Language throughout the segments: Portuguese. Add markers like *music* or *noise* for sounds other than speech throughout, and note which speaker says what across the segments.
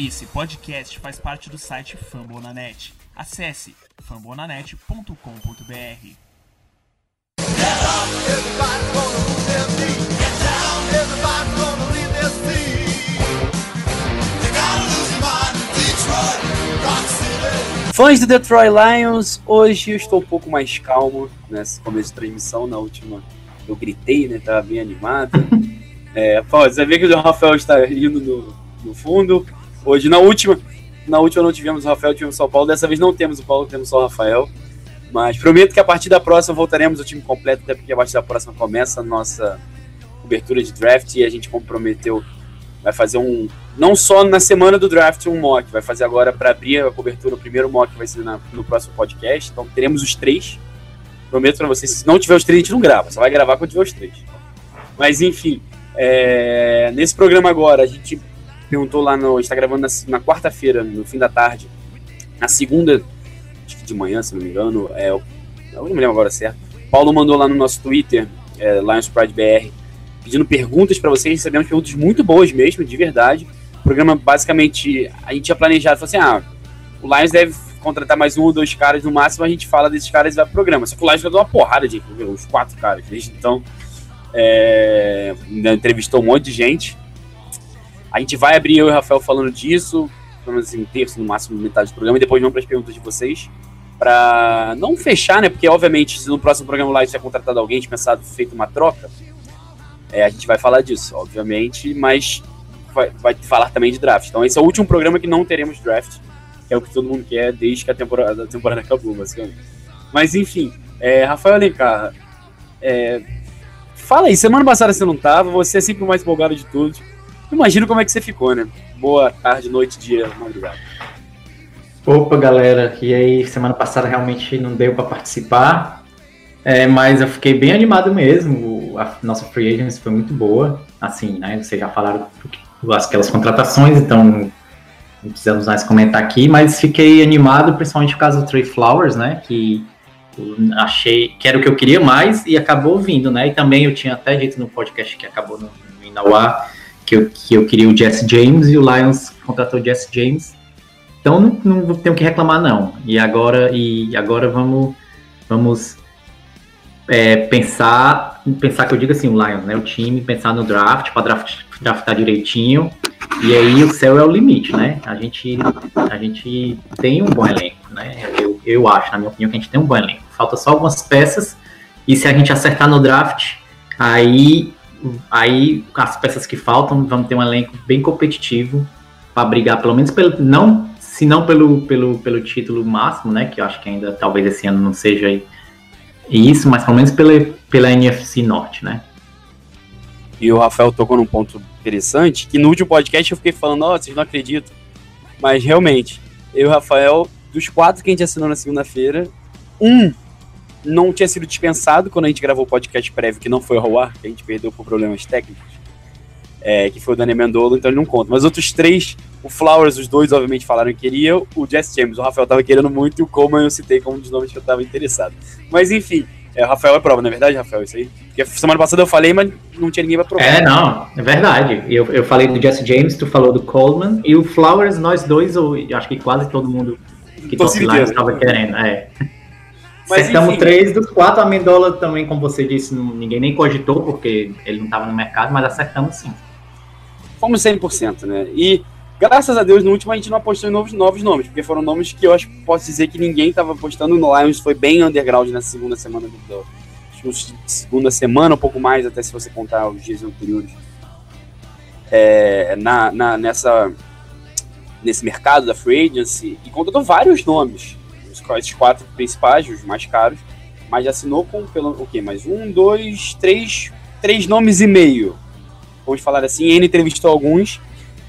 Speaker 1: Esse podcast faz parte do site Fambonanet. Acesse fambonanet.com.br.
Speaker 2: Fãs do Detroit Lions, hoje eu estou um pouco mais calmo nesse começo de transmissão. Na última eu gritei, né? Tava bem animado. *laughs* É, pô, você vê que o Rafael está rindo no, no fundo. Hoje, na última, na última não tivemos o Rafael, tivemos o São Paulo. Dessa vez não temos o Paulo, temos só o Rafael. Mas prometo que a partir da próxima voltaremos o time completo, até porque a partir da próxima começa a nossa cobertura de draft e a gente comprometeu. Vai fazer um. Não só na semana do draft, um mock. Vai fazer agora para abrir a cobertura. O primeiro mock vai ser na- no próximo podcast. Então teremos os três. Prometo para vocês. Se não tiver os três, a gente não grava. Só vai gravar quando tiver os três. Mas enfim. é, nesse programa agora, a gente perguntou lá no. está gravando na, na quarta-feira, no fim da tarde. Na segunda, acho que de manhã, se não me engano. É, eu não me lembro agora certo. Paulo mandou lá no nosso Twitter, é, Lions Pride BR, pedindo perguntas para vocês. Recebemos perguntas muito boas mesmo, de verdade. O programa, basicamente, a gente tinha planejado, falou assim: ah, o Lions deve contratar mais um ou dois caras no máximo, a gente fala desses caras e vai pro programa. Só que o Lions já deu uma porrada de os quatro caras. Desde então, é, ainda entrevistou um monte de gente. A gente vai abrir eu e o Rafael falando disso, pelo menos em terço, no máximo metade do programa, e depois vamos para as perguntas de vocês. Pra não fechar, né? Porque, obviamente, se no próximo programa lá tiver contratado alguém, tiver pensado, feito uma troca, é, a gente vai falar disso, obviamente, mas vai, vai falar também de draft. Então, esse é o último programa que não teremos draft, que é o que todo mundo quer desde que a temporada, a temporada acabou, basicamente. Mas, enfim, é, Rafael Alencar, é, fala aí, semana passada você não tava, você é sempre o mais empolgado de todos. Imagino como é que você ficou, né? Boa tarde, noite, dia, madrugada.
Speaker 3: Opa, galera, e aí, semana passada realmente não deu para participar, é, mas eu fiquei bem animado mesmo. A nossa free agency foi muito boa, assim, né? Vocês já falaram aquelas contratações, então não precisamos mais comentar aqui, mas fiquei animado principalmente por causa do Trey Flowers, né? Que achei que era o que eu queria mais e acabou vindo, né? E também eu tinha até dito no podcast que acabou no, no Inauá que eu, que eu queria o Jesse James e o Lions contratou o Jesse James. Então não, não tenho que reclamar não. E agora e agora vamos vamos é, pensar pensar que eu digo assim o Lions, né? O time pensar no draft para draft, draftar direitinho. E aí o céu é o limite, né? A gente a gente tem um bom elenco, né? Eu, eu acho, na minha opinião, que a gente tem um bom elenco. Falta só algumas peças e se a gente acertar no draft, aí aí as peças que faltam vamos ter um elenco bem competitivo para brigar pelo menos pelo não se não pelo, pelo, pelo título máximo, né? Que eu acho que ainda talvez esse ano não seja isso, mas pelo menos pela, pela NFC Norte, né?
Speaker 2: E o Rafael tocou num ponto interessante, que no último podcast eu fiquei falando, ó, vocês não acreditam. Mas realmente, eu e o Rafael, dos quatro que a gente assinou na segunda-feira, um não tinha sido dispensado quando a gente gravou o podcast prévio, que não foi ao ar, que a gente perdeu por problemas técnicos, é, que foi o Dani Mendola, então ele não conta. Mas os outros três, o Flowers, os dois, obviamente, falaram que queriam, o Jess James, o Rafael tava querendo muito, e o Coleman eu citei como um dos nomes que eu tava interessado. Mas enfim, é, o Rafael é prova, não é verdade, Rafael? Isso aí? Porque semana passada eu falei, mas não tinha ninguém pra provar.
Speaker 3: É, não, é verdade. Eu, eu falei do Jesse James, tu falou do Coleman, e o Flowers, nós dois, eu acho que quase todo mundo que torce lá estava querendo. É.
Speaker 2: Mas,
Speaker 3: Acertamos
Speaker 2: enfim.
Speaker 3: três dos quatro, a Mendola também, como você disse, ninguém nem cogitou, porque ele não estava no mercado, mas acertamos sim.
Speaker 2: fomos 100%, né? E graças a Deus, no último a gente não apostou em novos, novos nomes, porque foram nomes que eu acho que posso dizer que ninguém estava apostando no Lions, foi bem underground na segunda semana do, do segunda semana, um pouco mais, até se você contar os dias anteriores. É, na, na, nessa, nesse mercado da free agency, e contratou vários nomes, os, esses quatro principais, os mais caros, mas assinou com pelo, o quê? Mais um, dois, três, três nomes e meio vamos falar assim, ele entrevistou alguns.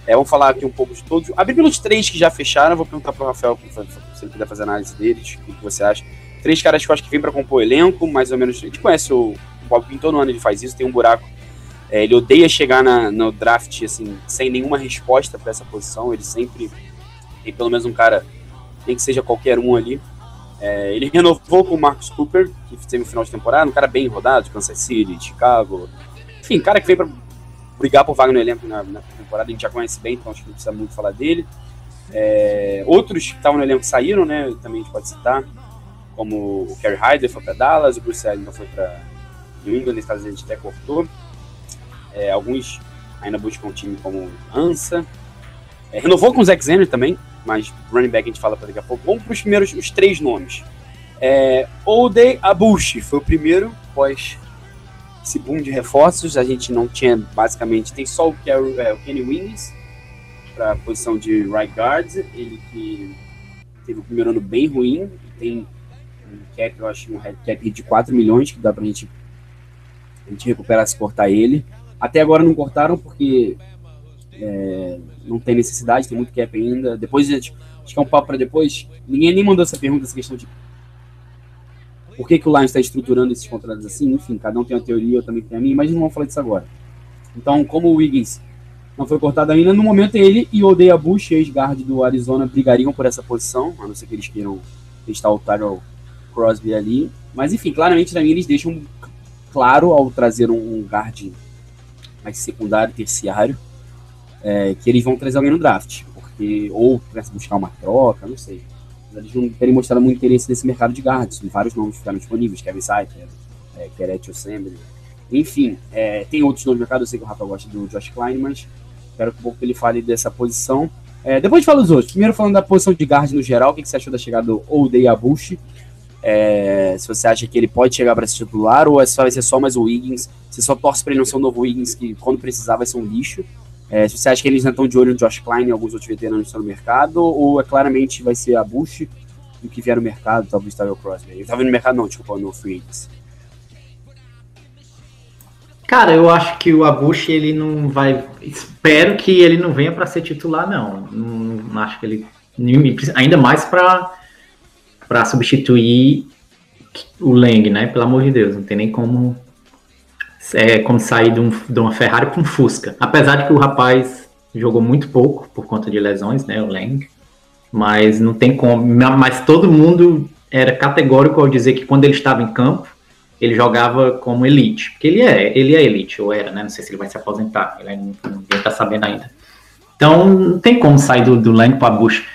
Speaker 2: É, vamos falar aqui um pouco de todos. Abrir pelos três que já fecharam, vou perguntar pro Rafael se ele puder fazer análise deles, o que você acha. Três caras que eu acho que vêm para compor o elenco, mais ou menos. A gente conhece o, o Bob Pinto no ano, ele faz isso, tem um buraco. É, ele odeia chegar na, no draft assim, sem nenhuma resposta para essa posição. Ele sempre tem pelo menos um cara, nem que seja qualquer um ali. É, ele renovou com o Marcus Cooper, que teve no final de temporada, um cara bem rodado, de Kansas City, Chicago. Enfim, cara que vem para brigar por vaga no elenco na, na temporada, a gente já conhece bem, então acho que não precisa muito falar dele. É, outros que estavam no elenco saíram, né? Também a gente pode citar, como o Kerry Hyder foi para Dallas, o Bruce Allen foi para New England, caso a gente até cortou. É, alguns ainda buscam um time como Ansa. É, renovou com o Zack Zenner também, mas running back a gente fala para daqui a pouco. Vamos para os primeiros, os três nomes. É, Odey Abushi foi o primeiro, após esse boom de reforços. A gente não tinha, basicamente, tem só o, Kerry, é, o Kenny Wings para a posição de right guard. Ele que teve o primeiro ano bem ruim, tem um cap, eu acho, um head cap de 4 milhões, que dá para gente, a gente recuperar se cortar ele. Até agora não cortaram porque é, não tem necessidade, tem muito cap ainda. Depois, acho que é um papo para depois. Ninguém nem mandou essa pergunta, essa questão de por que, que o Lions está estruturando esses contratos assim? Enfim, cada um tem uma teoria, eu também tenho a minha, mas não vamos falar disso agora. Então, como o Wiggins não foi cortado ainda, no momento ele e o Odeia Bush, ex-guard do Arizona, brigariam por essa posição, a não ser que eles queiram testar o Tyrell Crosby ali. Mas, enfim, claramente também eles deixam claro ao trazer um guard mais secundário, terciário, é, que eles vão trazer alguém no draft. Porque, ou para buscar uma troca, não sei eles não terem mostrado muito interesse nesse mercado de guards. Vários nomes ficaram disponíveis, Kevin Seiter, é, Keret Assembly. Enfim, é, tem outros nomes no mercado, eu sei que o Rafa gosta do Josh Klein, mas espero que um pouco ele fale dessa posição. É, depois fala dos outros. Primeiro falando da posição de guard no geral, o que, que você achou da chegada do Oldey Abushi? É, se você acha que ele pode chegar para ser titular ou é só, vai ser só mais o Wiggins, você só torce para ele não ser um novo Wiggins que quando precisar vai ser um lixo. É, você acha que eles ainda estão de olho no Josh Klein e alguns outros veteranos que estão no mercado, ou é claramente vai ser a Bush e o que vier no mercado, talvez Tyrell Crosby. Ele estava no mercado, não, desculpa, no Free Agents.
Speaker 3: Cara, eu acho que o Abush ele não vai. Espero que ele não venha para ser titular, não. não. Não, acho que ele. Ainda mais para substituir o Lang, né? Pelo amor de Deus, não tem nem como é como sair de, um, de uma Ferrari para um Fusca. Apesar de que o rapaz jogou muito pouco por conta de lesões, né, o Lang, mas não tem como. Mas todo mundo era categórico ao dizer que quando ele estava em campo, ele jogava como elite, porque ele é, ele é elite, ou era, né? Não sei se ele vai se aposentar, ele ainda, ninguém está sabendo ainda. Então não tem como sair do, do Lang para Bush.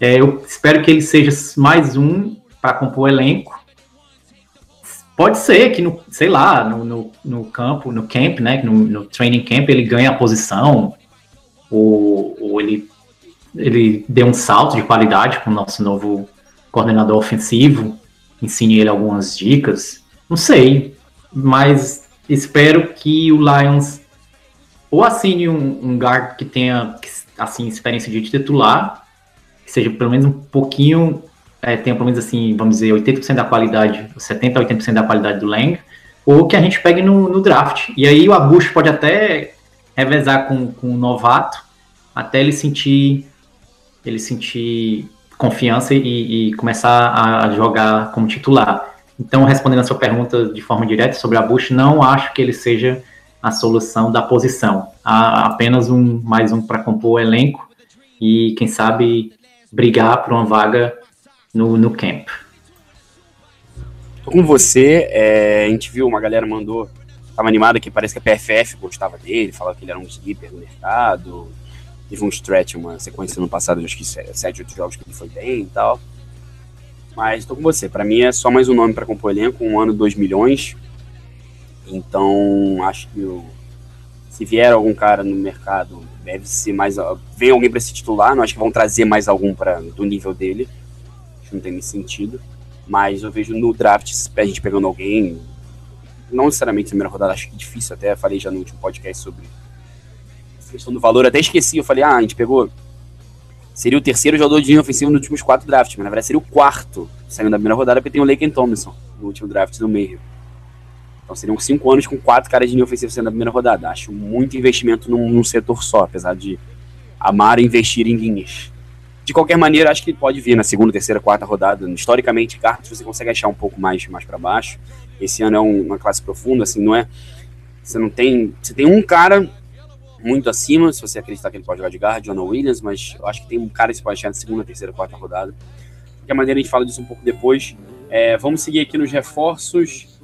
Speaker 3: É, eu espero que ele seja mais um para compor o elenco Pode ser que, no, sei lá, no, no, no campo, no camp, né, no, no, training camp, ele ganhe a posição, ou, ou ele, ele dê um salto de qualidade com o nosso novo coordenador ofensivo, ensine ele algumas dicas, não sei, mas espero que o Lions ou assine um, um guard que tenha, assim, experiência de titular, que seja pelo menos um pouquinho é, tenha pelo menos assim, vamos dizer, 80% da qualidade, 70% a 80% da qualidade do Lang, ou que a gente pegue no, no draft. E aí o Abush pode até revezar com, com o novato, até ele sentir ele sentir confiança e, e, começar a jogar como titular. Então, respondendo a sua pergunta de forma direta sobre a Bush, não acho que ele seja a solução da posição. Há apenas um mais um para compor o elenco e, quem sabe, brigar por uma vaga no, no camp.
Speaker 2: Tô com você, é, a gente viu, uma galera mandou, tava animada que parece que a PFF gostava dele, falava que ele era um sleeper no mercado, teve um stretch, uma sequência no passado, acho que 7, 8 jogos que ele foi bem e tal. Mas tô com você, para mim é só mais um nome para compor elenco, um ano, 2 milhões. Então, acho que eu, se vier algum cara no mercado, deve ser mais. Vem alguém para se titular, não acho que vão trazer mais algum para do nível dele não tem nesse sentido. Mas eu vejo no draft a gente pegando alguém, não necessariamente na primeira rodada, acho que difícil, até falei já no último podcast sobre a questão do valor, até esqueci, eu falei, ah, a gente pegou. Seria o terceiro jogador de linha ofensivo nos últimos quatro drafts, mas na verdade seria o quarto saindo da primeira rodada, porque tem o Laken Thompson no último draft do meio. Então seriam cinco anos com quatro caras de linha ofensiva saindo da primeira rodada. Acho muito investimento num, num setor só, apesar de amar investir em linhas. De qualquer maneira, acho que pode vir na segunda, terceira, quarta rodada. Historicamente, cartas você consegue achar um pouco mais, mais para baixo. Esse ano é um, uma classe profunda, assim, não é. Você não tem. Você tem um cara muito acima, se você acreditar que ele pode jogar de guard, John Williams, mas eu acho que tem um cara que você pode achar na segunda, terceira, quarta rodada. De qualquer maneira, a gente fala disso um pouco depois. É, vamos seguir aqui nos reforços.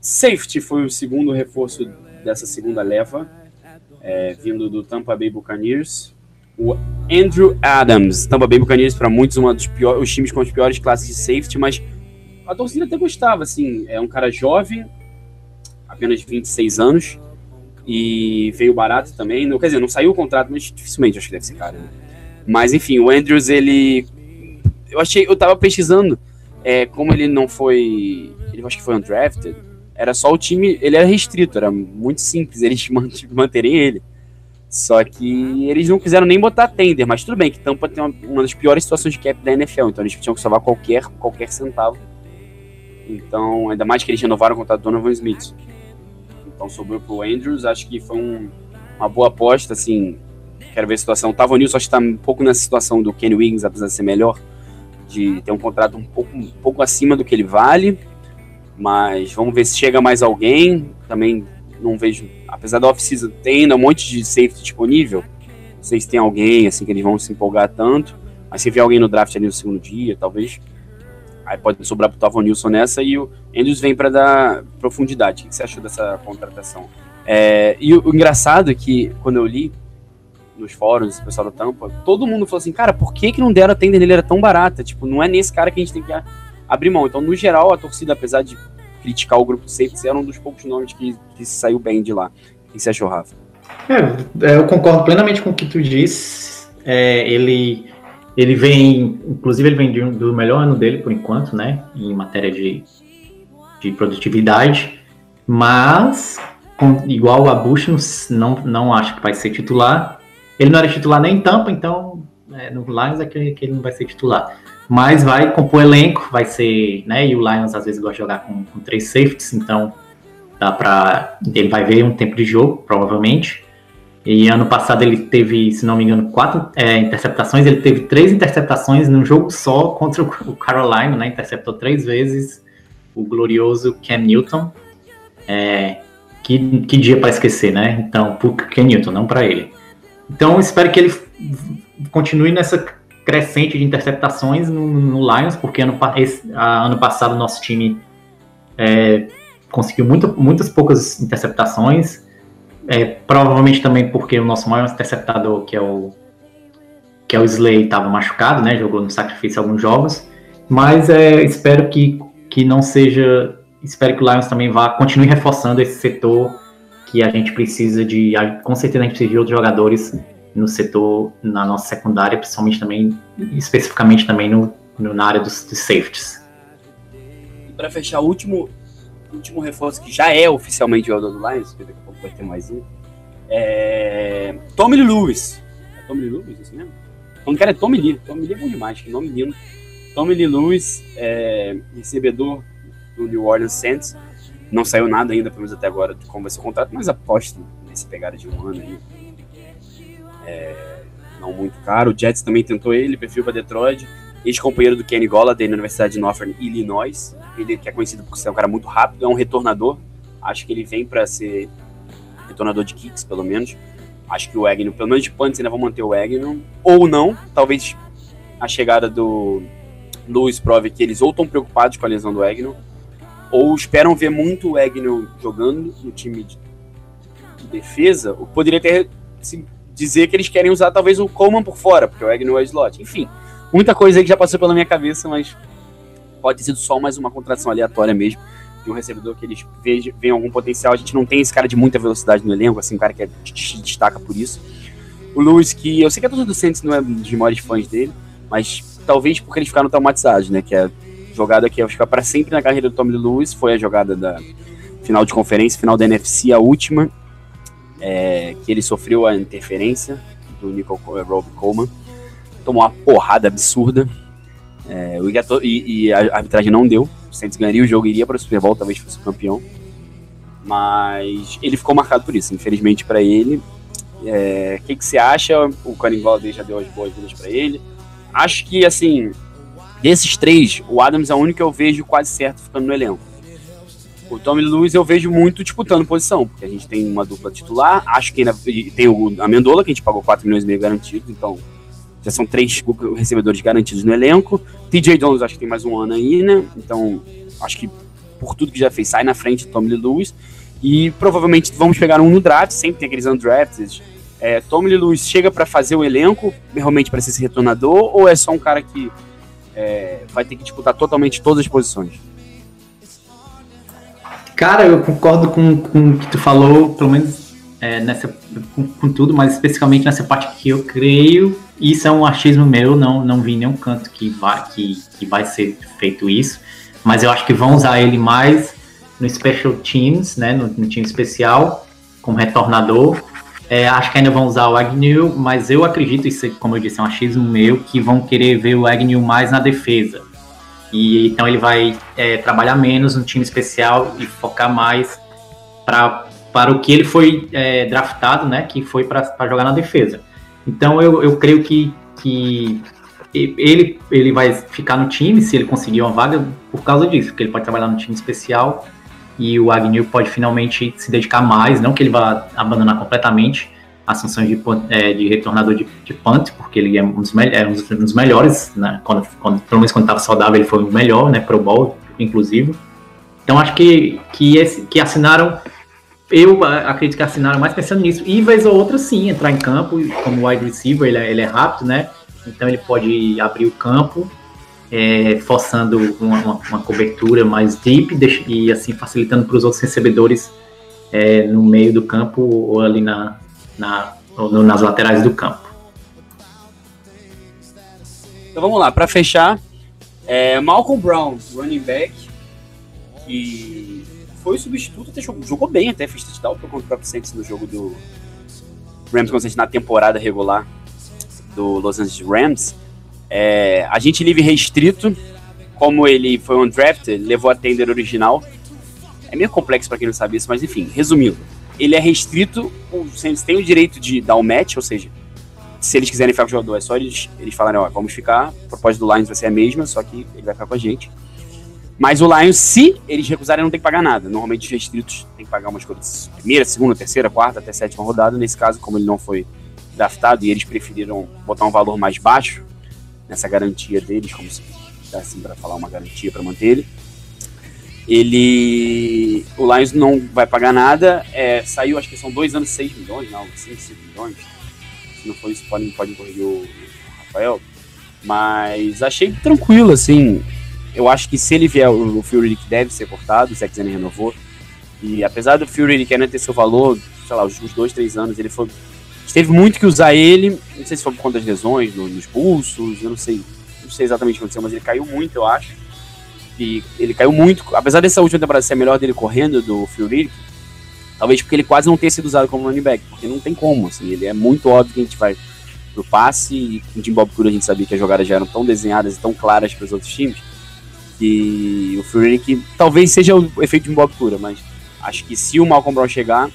Speaker 2: Safety foi o segundo reforço dessa segunda leva. é, vindo do Tampa Bay Buccaneers. O Andrew Adams, Tampa Bay Buccaneers, para muitos, um dos piores, os times com as piores classes de safety, mas a torcida até gostava, assim. É um cara jovem, apenas 26 anos, e veio barato também. Não, quer dizer, não saiu o contrato, mas dificilmente acho que deve ser caro. Né? Mas enfim, o Andrews, ele. Eu achei, eu tava pesquisando é, como ele não foi. Ele acho que foi undrafted. Era só o time. Ele era restrito, era muito simples eles *laughs* manterem ele. Só que eles não quiseram nem botar tender, mas tudo bem que Tampa tem uma, uma das piores situações de cap da NFL, então eles tinham que salvar qualquer, qualquer centavo. Então, ainda mais que eles renovaram o contrato do Donovan Smith. Então sobrou pro Andrews, acho que foi um, uma boa aposta, assim. Quero ver a situação. O Nilson acho que tá um pouco nessa situação do Kenny Wiggins, apesar de ser melhor, de ter um contrato um pouco, um pouco acima do que ele vale. Mas vamos ver se chega mais alguém. Também não vejo, apesar da off-season, um monte de safety disponível. Não sei se tem alguém assim que eles vão se empolgar tanto. Mas se vier alguém no draft ali no segundo dia, talvez. Aí pode sobrar pro Tavon Nilson nessa e o Andrews vem para dar profundidade. O que você achou dessa contratação? É, e o, o, engraçado é que quando eu li nos fóruns, o pessoal da Tampa, todo mundo falou assim, cara, por que, que não deram a tender nele? Era tão barata. Tipo, não é nesse cara que a gente tem que abrir mão. Então, no geral, a torcida, apesar de criticar o grupo de safeties, era um dos poucos nomes que, que saiu bem de lá. O que você achou, Rafa?
Speaker 3: É, eu concordo plenamente com o que tu disse. É, ele, ele vem, inclusive, ele vem um, do melhor ano dele por enquanto, né? Em matéria de, de produtividade. Mas, com, igual a Bush, não, não acho que vai ser titular. Ele não era titular nem em Tampa, então é, no Lions é que, que, ele não vai ser titular. Mas vai compor elenco, vai ser, né? E o Lions às vezes gosta de jogar com, com três safeties, então dá para ele vai ver um tempo de jogo, provavelmente. E ano passado ele teve, se não me engano, quatro é, interceptações. Ele teve três interceptações num jogo só contra o Carolina, né? Interceptou três vezes o glorioso Cam Newton. É, que, que dia para esquecer, né? Então, pro Cam Newton, não para ele. Então, espero que ele continue nessa crescente de interceptações no, no Lions, porque ano, esse, a, ano passado nosso time é, conseguiu muito, muitas poucas interceptações. É, provavelmente também porque o nosso maior interceptador, que é o que é o Slay, estava machucado, né? Jogou no sacrifício alguns jogos. Mas é, espero que, que não seja. Espero que o Lions também vá continue reforçando esse setor que a gente precisa de. Com certeza a gente precisa de outros jogadores no setor, na nossa secundária, principalmente também, especificamente também no, no na área dos, dos safeties.
Speaker 2: Para fechar, o último, último reforço que já é oficialmente jogador do Lions, que daqui a pouco vai ter mais um, é Tommy Lewis. É Tommy Lewis, assim mesmo? O cara é Tommy Lee. Tommy Lee é bom demais, que nome lindo. Tommy Lee Lewis, é, recebedor do New Orleans Saints não saiu nada ainda, pelo menos até agora, de como vai ser o contrato, mas aposto nesse pegada de um ano aí. É, não muito caro. O Jets também tentou ele, perfil para Detroit. Ex-companheiro do Kenny Golladay na Universidade de Northern Illinois. Ele que é conhecido por ser um cara muito rápido, é um retornador. Acho que ele vem para ser retornador de kicks, pelo menos. Acho que o Agnew, pelo menos de punts, ainda vão manter o Agnew. Ou não, talvez a chegada do Lewis prove que eles ou estão preocupados com a lesão do Agnew, ou esperam ver muito o Agnew jogando no time de, de defesa, poderia ter assim, dizer que eles querem usar talvez o Coleman por fora, porque o Agnew é slot. Enfim, muita coisa aí que já passou pela minha cabeça, mas pode ter sido só mais uma contratação aleatória mesmo de um recebedor que eles veem algum potencial. A gente não tem esse cara de muita velocidade no elenco, assim, um cara que é, destaca por isso. O Lewis, que eu sei que a torcida do Saints não é dos maiores fãs dele, mas talvez porque eles ficaram traumatizados, né? Que é jogada que ia ficar para sempre na carreira do Tommy Lewis, foi a jogada da final de conferência, final da NFC, a última, é, que ele sofreu a interferência do Nico eh, Rob Coleman, tomou uma porrada absurda, é, e, e, a arbitragem não deu, o Saints ganharia o jogo, iria para o Super Bowl, talvez fosse campeão, mas ele ficou marcado por isso, infelizmente para ele. O é, que, que você acha? O Golladay já deu as boas-vindas para ele. Acho que, assim, Desses três, o Adams é o único que eu vejo quase certo ficando no elenco. O Tommy Lewis eu vejo muito disputando posição, porque a gente tem uma dupla titular, acho que ainda tem o Amendola, que a gente pagou 4 milhões e meio garantidos, então já são três recebedores garantidos no elenco. TJ Jones acho que tem mais um ano aí, né? Então, acho que por tudo que já fez, sai na frente do Tommy Lewis. E provavelmente vamos pegar um no draft, sempre tem aqueles undrafted. É, Tommy Lewis chega para fazer o elenco, realmente para ser esse retornador, ou é só um cara que é, vai ter que disputar totalmente todas as posições?
Speaker 3: Cara, eu concordo com, com o que tu falou, pelo menos é, nessa, com, com, tudo, mas especificamente nessa parte que eu creio. Isso é um achismo meu, não, não vi nenhum canto que vai, que, que vai ser feito isso, mas eu acho que vão usar ele mais no Special Teams, né, no, no time especial, como retornador. É, acho que ainda vão usar o Agnew, mas eu acredito, isso como eu disse, é um achismo meu, que vão querer ver o Agnew mais na defesa. E então ele vai é, trabalhar menos no time especial e focar mais pra, para o que ele foi é, draftado, né, que foi para jogar na defesa. Então eu, eu creio que, que ele, ele vai ficar no time se ele conseguir uma vaga por causa disso, porque ele pode trabalhar no time especial e o Agnew pode finalmente se dedicar mais, não que ele vá abandonar completamente funções de, é, de retornador de, de, punt, porque ele é um dos, é um dos melhores, né? quando, quando, pelo menos quando estava saudável ele foi o melhor, né, pro bowl, inclusive. Então acho que, que, esse, que assinaram, eu acredito que assinaram mais pensando nisso, e vez ou outra sim, entrar em campo, como wide receiver, ele é, ele é rápido, né, então ele pode abrir o campo, é, forçando uma, uma, uma, cobertura mais deep e assim facilitando para os outros recebedores é, no meio do campo ou ali na, na ou nas laterais do campo.
Speaker 2: Então vamos lá, para fechar, é, Malcolm Brown, running back, que foi substituto, até jogou, jogou bem até, fez touchdown contra o próprio Saints no jogo do Rams contra na temporada regular do Los Angeles Rams. É, agente livre restrito, como ele foi um draft, levou a tender original. É meio complexo para quem não sabe isso, mas enfim, resumindo, ele é restrito, eles têm o direito de dar o um match, ou seja, se eles quiserem ficar com o jogador, é só eles, eles falarem, ó, vamos ficar, a proposta do Lions vai ser a mesma, só que ele vai ficar com a gente. Mas o Lions, se eles recusarem, não tem que pagar nada. Normalmente os restritos tem que pagar umas coisas primeira, segunda, terceira, quarta, até sétima rodada. Nesse caso, como ele não foi draftado e eles preferiram botar um valor mais baixo, nessa garantia deles, como se dá assim para falar uma garantia para manter ele. Ele. O Lions não vai pagar nada. É, saiu, acho que são dois anos, 6 milhões, não, 5, 6 milhões. Se não for isso, pode, pode corrigir o, Rafael. Mas achei tranquilo, assim. Eu acho que se ele vier, o, Fury deve ser cortado, o Zack renovou. E apesar do Fury querer ter seu valor, sei lá, os últimos dois, três anos, ele foi teve muito que usar ele, não sei se foi por conta das lesões no, nos pulsos, eu não sei, não sei exatamente o que aconteceu, mas ele caiu muito, eu acho. E ele caiu muito, apesar dessa última temporada ser a melhor dele correndo do Fury, talvez porque ele quase não tenha sido usado como running back, porque não tem como, assim, ele é muito óbvio que a gente vai pro passe e com o Jim Bob Cura a gente sabia que as jogadas já eram tão desenhadas e tão claras para os outros times que o Fury talvez seja o efeito de Bob Cura, mas acho que se o Malcolm Brown chegar,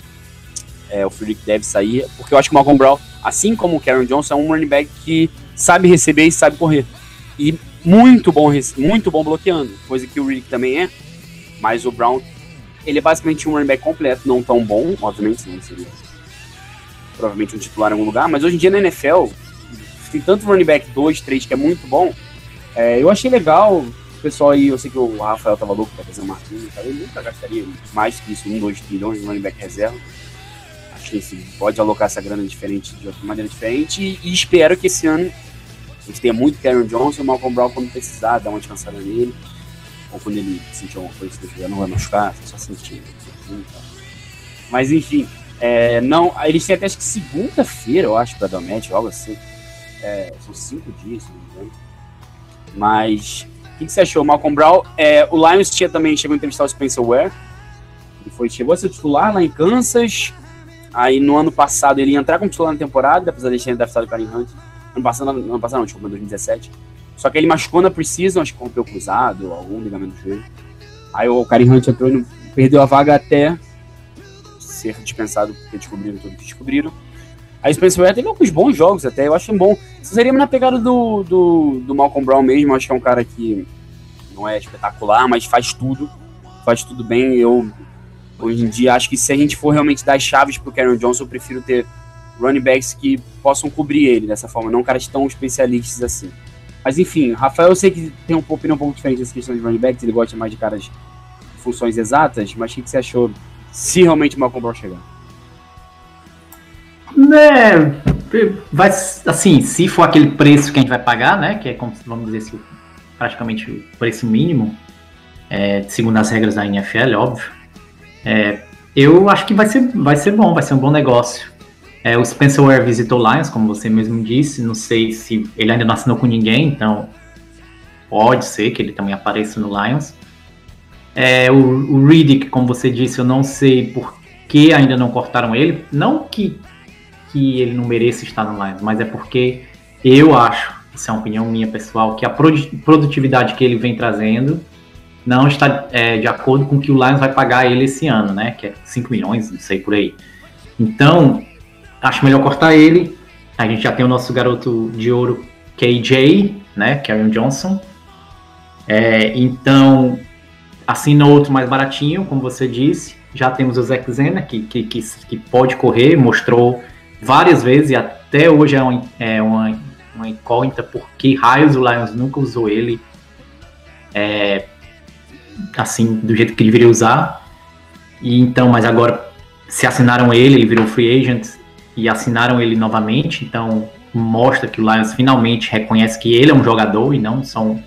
Speaker 2: é, o Furyk deve sair, porque eu acho que o Malcolm Brown, assim como o Karen Johnson, é um running back que sabe receber e sabe correr. E muito bom, muito bom bloqueando, coisa que o Rick também é, mas o Brown, ele é basicamente um running back completo, não tão bom, obviamente, não seria provavelmente um titular em algum lugar, mas hoje em dia na NFL, tem tanto running back 2, 3 que é muito bom, é, eu achei legal, o pessoal aí, eu sei que o Rafael tava louco pra fazer o Marquinhos, ele nunca gastaria mais que isso, 1, 2 trilhões de running back reserva, que assim, pode alocar essa grana diferente de outra maneira diferente e, e espero que esse ano a gente tenha muito Karen Johnson e Malcolm Brown quando precisar, dar uma descansada nele ou quando ele sentir alguma coisa que não vai machucar, só sentir. Mas enfim, é, não, eles têm até acho que segunda-feira, eu acho, para dar match, algo assim. É, são cinco dias, se não me engano. Mas o que, que, você achou, Malcolm Brown? É, o Lions tinha também chegou a entrevistar o Spencer Ware. Ele foi, chegou a ser titular lá em Kansas. Aí no ano passado ele ia entrar como titular na temporada, apesar de ele ter draftado o Karim Hunt. Ano passado, ano passado não, desculpa, 2017. Só que ele machucou na Precision, acho que rompeu cruzado, algum ligamento do joelho. Aí o Karim Hunt entrou e perdeu a vaga até ser dispensado, porque descobriram tudo que descobriram. Aí o Spencer Ware teve alguns bons jogos até, eu acho bom. Isso seria na pegada do, do, do Malcolm Brown mesmo, acho que é um cara que não é espetacular, mas faz tudo. Faz tudo bem. Eu Hoje em dia, acho que se a gente for realmente dar as chaves pro Karen Johnson, eu prefiro ter running backs que possam cobrir ele dessa forma, não caras tão especialistas assim. Mas enfim, Rafael, eu sei que tem uma opinião um pouco diferente dessa questão de running backs, ele gosta mais de caras funções exatas, mas o que, você achou Se realmente o Malcolm Brown chegar.
Speaker 3: Né, vai, assim, se for aquele preço que a gente vai pagar, né, que é, como, vamos dizer assim, praticamente o preço mínimo, é, segundo as regras da NFL, óbvio, é, eu acho que vai ser, vai ser bom, vai ser um bom negócio. É, o Spencer Ware visitou Lions, como você mesmo disse, não sei se ele ainda não assinou com ninguém, então pode ser que ele também apareça no Lions. É, o, o Riddick, como você disse, eu não sei por que ainda não cortaram ele. Não que que ele não mereça estar no Lions, mas é porque eu acho, isso é uma opinião minha pessoal, que a produtividade que ele vem trazendo não está é, de acordo com o que o Lions vai pagar ele esse ano, né? Que é 5 milhões, não sei por aí. Então, acho melhor cortar ele. A gente já tem o nosso garoto de ouro KJ, né? Karen Johnson. É, então, assina outro mais baratinho, como você disse. Já temos o Zack Zena, que, que, que, que pode correr, mostrou várias vezes e até hoje é uma, é uma, uma incógnita por que raios o Lions nunca usou ele é, assim, do jeito que deveria usar. E então, mas agora se assinaram ele, ele virou free agent e assinaram ele novamente, então mostra que o Lions finalmente reconhece que ele é um jogador e não só um,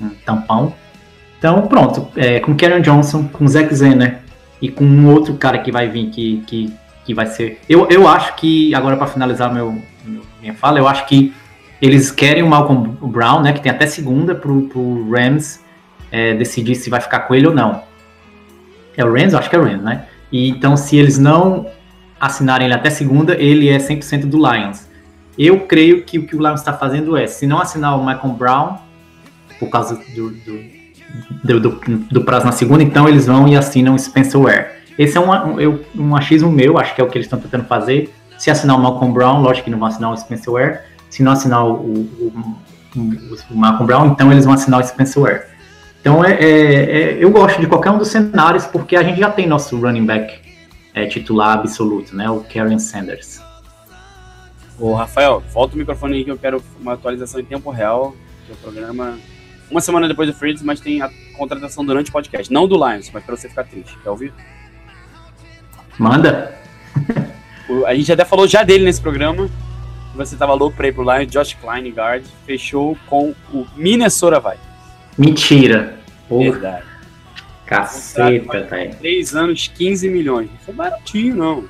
Speaker 3: um tampão. Então, pronto, é, com Karen Johnson, com Zack Zener e com um outro cara que vai vir que, que que vai ser. Eu, eu acho que, agora para finalizar meu, minha fala, eu acho que eles querem o Malcolm Brown, né? Que tem até segunda pro, pro Rams é, decidir se vai ficar com ele ou não. É o Rams? Acho que é o Rams, né? E então, se eles não assinarem ele até segunda, ele é 100% do Lions. Eu creio que o que o Lions está fazendo é, se não assinar o Malcolm Brown, por causa do, do, do, do, prazo na segunda, então eles vão e assinam o Spencer Ware. Esse é um, um achismo meu, acho que é o que eles estão tentando fazer. Se assinar o Malcolm Brown, lógico que não vão assinar o Spencer Ware. Se não assinar o, o, o, o Malcolm Brown, então eles vão assinar o Spencer Ware. Então é, é, é, eu gosto de qualquer um dos cenários, porque a gente já tem nosso running back é, titular absoluto, né? O Karen Sanders.
Speaker 2: Ô, Rafael, volta o microfone aí que eu quero uma atualização em tempo real. Que é programa. Uma semana depois do Freeds, mas tem a contratação durante o podcast. Não do Lions, mas para você ficar triste. Quer ouvir?
Speaker 3: Manda. *laughs*
Speaker 2: A gente até falou já dele nesse programa. Você tava louco pra ir pro Lions. Josh Klein, guard, fechou com o Minnesota vai.
Speaker 3: Mentira.
Speaker 2: Porra. Verdade.
Speaker 3: Caceta, velho.
Speaker 2: 3 anos, 15 milhões. Não foi baratinho, não.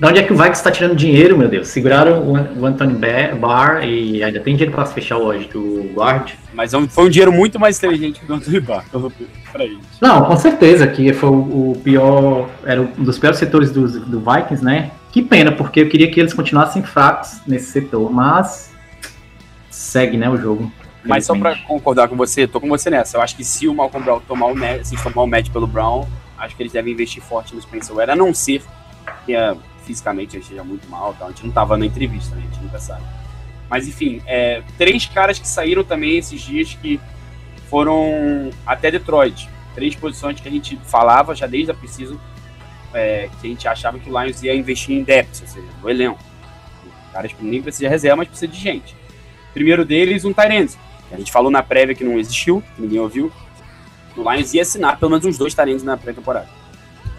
Speaker 3: De onde é que o Vikings está tirando dinheiro, meu Deus? Seguraram o, Anthony Barr e ainda tem dinheiro para fechar hoje do guard.
Speaker 2: Mas é foi um dinheiro muito mais inteligente que o Anthony Barr.
Speaker 3: Não, com certeza que foi o pior, era um dos piores setores do, do Vikings, né? Que pena, porque eu queria que eles continuassem fracos nesse setor, mas segue, né, o jogo.
Speaker 2: Mas só para concordar com você, tô com você nessa. Eu acho que se o Malcolm Brown tomar o match, se tomar o match pelo Brown, acho que eles devem investir forte no Spencer Ware, a não ser que a fisicamente ele esteja muito mal, tá? a gente não tava na entrevista, né? a gente nunca sabe. Mas enfim, é, três caras que saíram também esses dias que foram até Detroit. Três posições que a gente falava já desde a Precision, é, que a gente achava que o Lions ia investir em depth, ou seja, no elenco. Caras que nem precisa de reserva, mas precisa de gente. Primeiro deles, um Tyrande. A gente falou na prévia que não existiu, que ninguém ouviu. O Lions ia assinar pelo menos uns dois Tyrands na pré-temporada.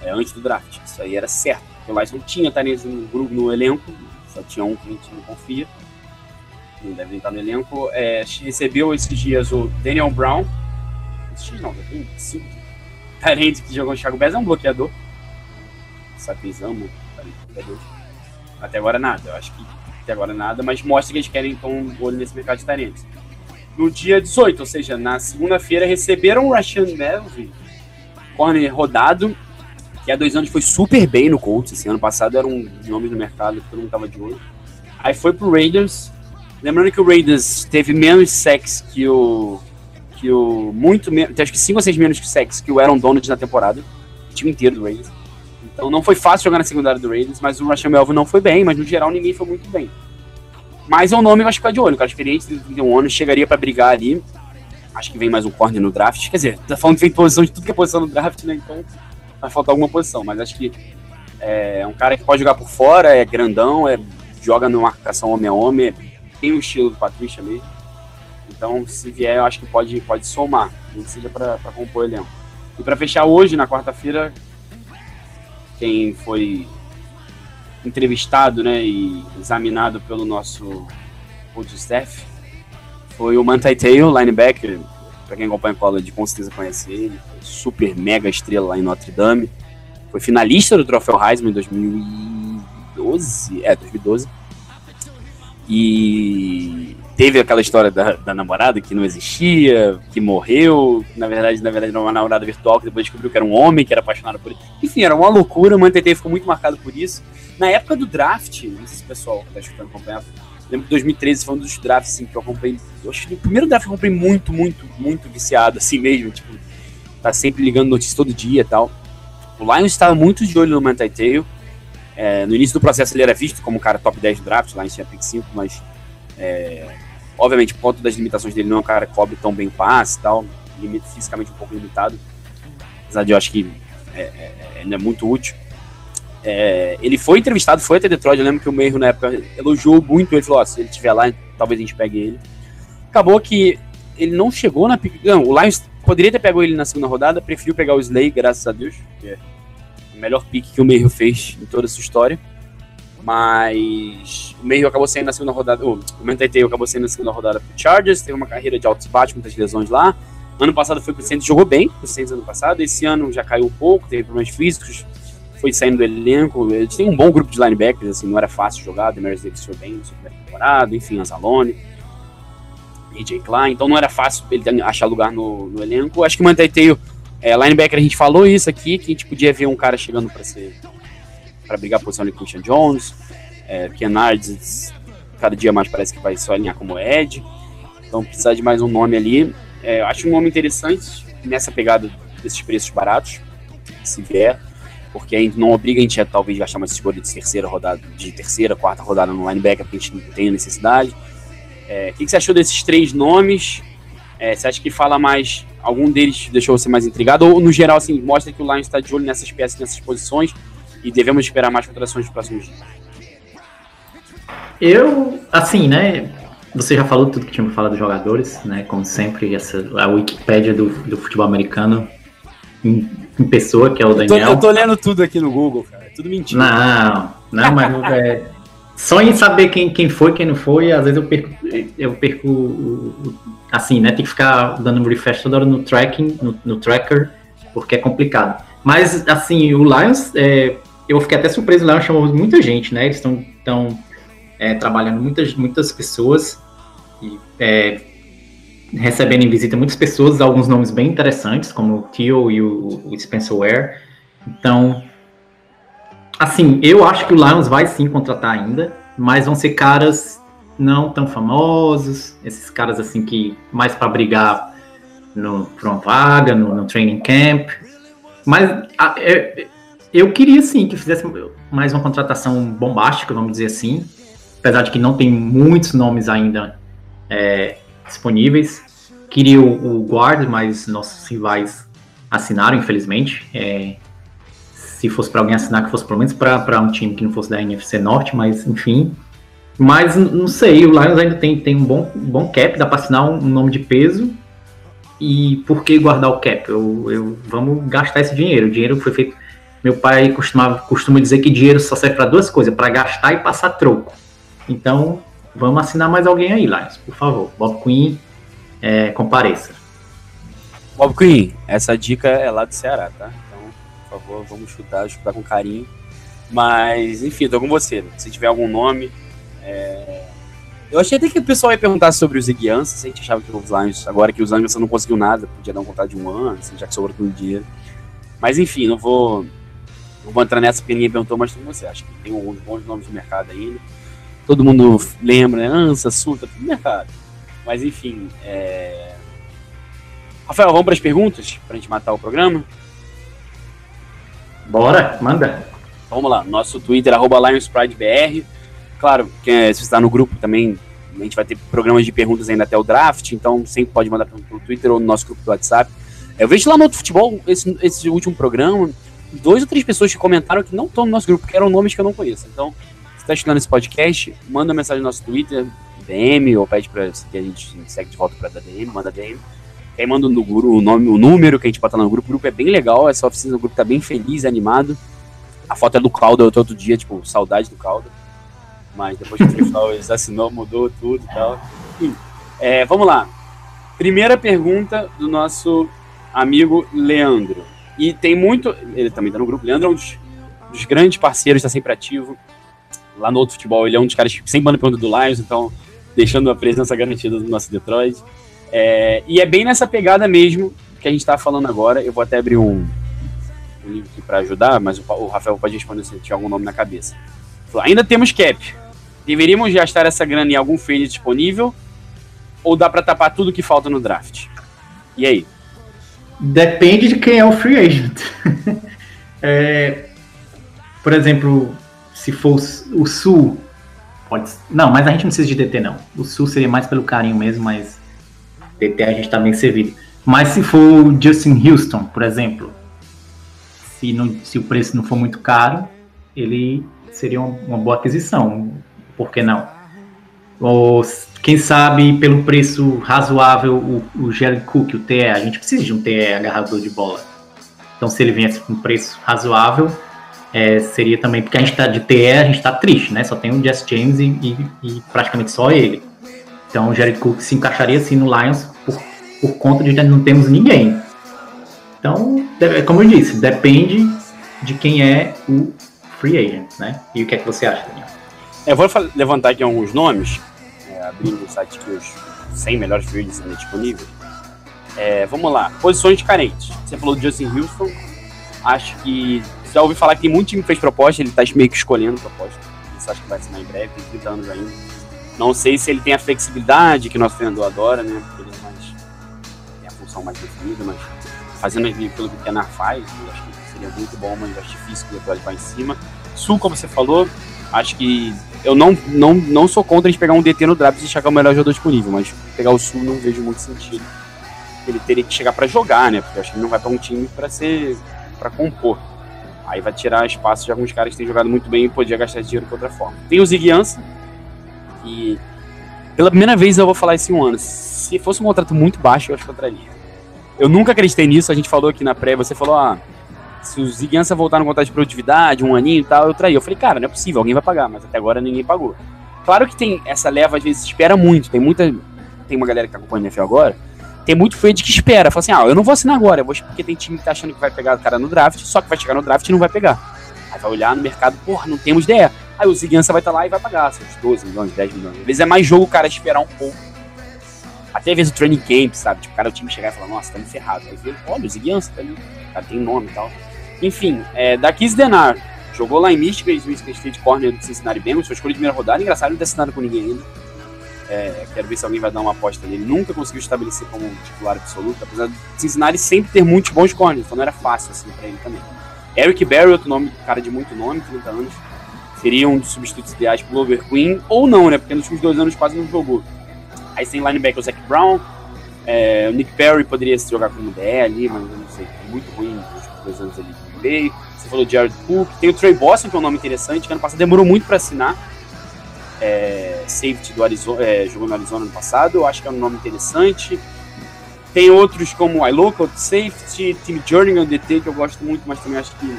Speaker 2: É, antes do draft. Isso aí era certo. Porque o Lions não tinha Tyrande no grupo, no elenco, só tinha um que a gente não confia. Não deve estar no elenco. É, recebeu esses dias o Daniel Brown. Esses não, já tem cinco. Tyrande que jogou no Chicago Bears é um bloqueador. Sapizamo, bloqueador. Até agora nada, eu acho que até agora nada, mas mostra que eles querem então um olho nesse mercado de Tyrande. No dia 18, ou seja, na segunda-feira, receberam o Rashan Melvin, corner rodado, que há dois anos foi super bem no Colts. Esse ano passado era um nome no mercado todo mundo tava de olho. Aí foi pro Raiders. Lembrando que o Raiders teve menos sex que o. que o. muito menos. Acho que 5 ou 6 menos que sex que o Aaron Donald na temporada. O time inteiro do Raiders. Então não foi fácil jogar na secundária do Raiders, mas o Russian Melvin não foi bem, mas no geral ninguém foi muito bem. Mas é um nome que eu acho que ficar de olho. Cara experiente de 31 anos chegaria para brigar ali. Acho que vem mais um corner no draft. Quer dizer, tá falando que vem posição de tudo que é posição no draft, né? Então vai faltar alguma posição, mas acho que é um cara que pode jogar por fora, é grandão, é, joga numa marcação homem a homem, tem o estilo do Patrícia mesmo. Então, se vier, eu acho que pode, pode somar, nem seja para compor o elenco. E para fechar hoje, na quarta-feira, quem foi entrevistado né, e examinado pelo nosso coach staff foi o Manti Te'o, linebacker. Para quem acompanha o college, com certeza conhece ele. Super mega estrela lá em Notre Dame. Foi finalista do troféu Heisman em 2012. É, 2012. E teve aquela história da, da, namorada que não existia, que morreu, que na verdade, na verdade era uma namorada virtual, que depois descobriu que era um homem, que era apaixonado por ele. Enfim, era uma loucura, o Mantetê ficou muito marcado por isso. Na época do draft, não sei se o pessoal que tá escutando acompanhava, lembro que 2013 foi um dos drafts assim, que eu acompanhei. Eu acho que o primeiro draft que eu comprei muito, muito, muito viciado, assim mesmo. Tipo, tá sempre ligando notícias todo dia e tal. O Lions estava muito de olho no Manti É, no início do processo ele era visto como um cara top 10 do draft, lá em tinha pick 5, mas é, obviamente por conta das limitações dele não é um cara que cobre tão bem passe e tal, limita, fisicamente um pouco limitado, apesar de eu acho que é, é, é, é muito útil. É, ele foi entrevistado, foi até Detroit. Eu lembro que o Meiro na época elogiou muito ele. Falou: se ele estiver lá, talvez a gente pegue ele. Acabou que ele não chegou na pick. Não, o Lions poderia ter pegado ele na segunda rodada, preferiu pegar o Slay, graças a Deus. Que é o melhor pick que o Meiro fez em toda a sua história. Mas o Meiro acabou saindo na segunda rodada. O Mentateo acabou saindo na segunda rodada pro Chargers. Teve uma carreira de altos bates, muitas lesões lá. Ano passado foi pro Saints, jogou bem pro Saints ano passado. Esse ano já caiu um pouco, teve problemas físicos foi saindo do elenco. Eles têm um bom grupo de linebackers, assim, não era fácil jogar. Demers Davis foi bem na primeira temporada, enfim, Azalone, AJ Klein. Então não era fácil ele achar lugar no, no elenco. Acho que mantém é, linebacker, a gente falou isso aqui, que a gente podia ver um cara chegando para ser para brigar a posição de Christian Jones. É, Kenards, cada dia mais parece que vai só alinhar como Ed. Então precisa de mais um nome ali. É, acho um nome interessante nessa pegada desses preços baratos, se vier porque a gente não obriga a gente a talvez gastar uma escolha de terceira rodada, de terceira, quarta rodada no linebacker, porque a gente não tem necessidade. É, o que, que, você achou desses três nomes? É, você acha que fala mais, algum deles deixou você mais intrigado? Ou no geral, assim, mostra que o Lions está de olho nessas peças, nessas posições e devemos esperar mais contratações nos próximos dias?
Speaker 3: Eu, assim, né, você já falou tudo que tinha para falar dos jogadores, né? Como sempre, essa, a Wikipédia do, do futebol americano em, em pessoa, que é o Daniel.
Speaker 2: Eu tô, eu tô, lendo tudo aqui no Google, cara. É tudo mentira.
Speaker 3: Não, não, mas é, só em saber quem, quem foi, quem não foi, às vezes eu perco, eu perco assim, né? Tem que ficar dando um refresh toda hora no tracking, no, no tracker, porque é complicado. Mas, assim, o Lions, é, eu fiquei até surpreso, o Lions chamou muita gente, né? Eles estão tão, é, trabalhando muitas, muitas pessoas. E, é, recebendo em visita muitas pessoas, alguns nomes bem interessantes, como o Tio e o, o Spencer Ware. Então, assim, eu acho que o Lions vai sim contratar ainda, mas vão ser caras não tão famosos, esses caras assim que mais para brigar no, por uma vaga, no, no training camp. Mas a, é, eu queria sim que fizesse mais uma contratação bombástica, vamos dizer assim, apesar de que não tem muitos nomes ainda é, disponíveis. Queria o, o guard, mas nossos rivais assinaram, infelizmente. É, se fosse para alguém assinar, que fosse pelo menos para um time que não fosse da NFC Norte, mas enfim. Mas não sei, o Lions ainda tem, tem um bom, bom cap, dá para assinar um, um, nome de peso. E por que guardar o cap? Eu, eu, vamos gastar esse dinheiro. O dinheiro foi feito. Meu pai costumava, costuma dizer que dinheiro só serve para duas coisas: para gastar e passar troco. Então, Vamos assinar mais alguém aí, Lions, por favor. Bob Queen, é, compareça.
Speaker 2: Bob Queen, essa dica é lá do Ceará, tá? Então, por favor, vamos chutar, chutar com carinho. Mas, enfim, tô com você. Se tiver algum nome. É... Eu achei até que o pessoal ia perguntar sobre os Iguians, se a gente achava que os Lions, agora que os Lions não conseguiu nada, podia dar um contrato de um ano, assim, já que sobrou todo dinheiro. Mas enfim, não vou, não vou entrar nessa porque ninguém perguntou, mas com você. Acho que tem alguns bons nomes no mercado ainda todo mundo lembra, né? Ansa, Suta, tudo mercado. Mas enfim, é... Rafael, vamos para as perguntas para a gente matar o programa?
Speaker 3: Bora, manda.
Speaker 2: Vamos lá, nosso Twitter, arroba LionsPrideBR. Claro, que é, se você está no grupo também, a gente vai ter programas de perguntas ainda até o draft, então sempre pode mandar pelo Twitter ou no nosso grupo do WhatsApp. Eu vejo lá no outro futebol, esse, esse último programa, dois ou três pessoas que comentaram que não estão no nosso grupo, que eram nomes que eu não conheço. Então, está estudando esse podcast, manda uma mensagem no nosso Twitter, DM, ou pede para que a gente segue de volta para a DM, manda DM. Aí manda no grupo, o nome, o número que a gente bota no grupo. O grupo é bem legal, essa oficina do grupo tá bem feliz, animado. A foto é do Calder outro dia, tipo, saudade do Calder. Mas depois que o Trey Flowers *laughs* assinou, mudou tudo e tal. Enfim, é, vamos lá. Primeira pergunta do nosso amigo Leandro. E tem muito. Ele também tá no grupo. Leandro é um dos, dos grandes parceiros, tá sempre ativo. Lá no outro futebol, ele é um dos caras que sempre manda pergunta do Lions, então deixando a presença garantida do nosso Detroit. É, e é bem nessa pegada mesmo que a gente tá falando agora. Eu vou até abrir um, um link aqui pra ajudar, mas o, o Rafael pode responder se tiver algum nome na cabeça. Falou, Ainda temos cap. Deveríamos gastar essa grana em algum free disponível? Ou dá pra tapar tudo que falta no draft? E aí?
Speaker 3: Depende de quem é o free agent. *laughs* É, por exemplo, se for o Sul, pode. Não, mas a gente não precisa de DT, não. O Sul seria mais pelo carinho mesmo, mas DT a gente tá bem servido. Mas se for o Justin Houston, por exemplo, se, não, se o preço não for muito caro, ele seria uma, uma boa aquisição. Por que não? Ou quem sabe pelo preço razoável o, o Jared Cook, o TE, a gente precisa de um TE agarrador de bola. Então se ele viesse com um preço razoável, é, seria também, porque a gente tá de TE, a gente tá triste, né? Só tem o Jess James e, e, e praticamente só ele. Então o Jared Cook se encaixaria assim no Lions por, por conta de não temos ninguém. Então, é como eu disse, depende de quem é o free agent, né? E o que é que você acha, Daniel?
Speaker 2: Eu vou fa- levantar aqui alguns nomes, abrindo o site que os 100 melhores free agents ainda disponíveis. É, vamos lá, posições carentes. Você falou do Justin Houston. Acho que. Já ouvi falar que tem muito time que fez proposta, ele tá meio que escolhendo proposta. Isso acho que vai assinar em breve, tem 30 anos ainda. Não sei se ele tem a flexibilidade que nosso treinador adora, né? Porque ele é mais. tem a função mais definida, mas fazendo pelo que o Kenar faz, acho que seria muito bom, mas acho difícil que o vá em cima. Sul, como você falou, acho que eu não, não, não sou contra a gente pegar um DT no draft e achar que é o melhor jogador disponível, mas pegar o Sul não vejo muito sentido. Ele teria que chegar para jogar, né? Porque acho que ele não vai para um time para ser para compor. Aí vai tirar espaço de alguns caras que têm jogado muito bem e podia gastar dinheiro de outra forma. Tem o Ziggy Ansah, que pela primeira vez eu vou falar esse um ano. Se fosse um contrato muito baixo, eu acho que eu traria. Eu nunca acreditei nisso, a gente falou aqui na pré, você falou, ah, se o Ziggy Ansah voltar no contrato de produtividade, um aninho e tal, eu traí. Eu falei, cara, não é possível, alguém vai pagar, mas até agora ninguém pagou. Claro que tem essa leva, às vezes, espera muito. Tem muita. Tem uma galera que tá acompanhando o NFL agora. Tem muito frente que espera. Fala assim, ah, eu não vou assinar agora, eu vou porque tem time que tá achando que vai pegar o cara no draft, só que vai chegar no draft e não vai pegar. Aí vai olhar no mercado, porra, não temos ideia. Aí o Ziggy Ansah vai estar lá e vai pagar seus 12 milhões, 10 milhões. Às vezes é mais jogo o cara esperar um pouco. Até às vezes o training camp, sabe? Tipo, o cara o time chegar e falar, nossa, tá me ferrado. Aí vê, olha, o Ziggy Ansah tá ali. O cara tem nome e tal. Enfim, é, da Denar. Jogou lá em Michigan, Michigan State Corner do Cincinnati Bengals, foi escolha de primeira rodada. Engraçado, não ter assinado com ninguém ainda. É, quero ver se alguém vai dar uma aposta nele. Nunca conseguiu estabelecer como titular absoluto, apesar de Cincinnati sempre ter muitos bons corners, então não era fácil assim pra ele também. Eric Berry, outro nome, cara de muito nome, 30 anos, seria um dos substitutos ideais pro Glover Queen, ou não, né? Porque nos últimos dois anos quase não jogou. Aí tem linebacker o Zach Brown, é, o Nick Perry poderia jogar como DE ali, mas eu não sei, é muito ruim nos últimos dois anos ali Bay. Você falou de Jared Cook, tem o Trey Boston, que é um nome interessante, que ano passado demorou muito para assinar. É, safety do Arizona, é, jogou no Arizona no passado, eu acho que é um nome interessante. Tem outros como I Local Safety, Tim Jerningham, DT, que eu gosto muito, mas também acho que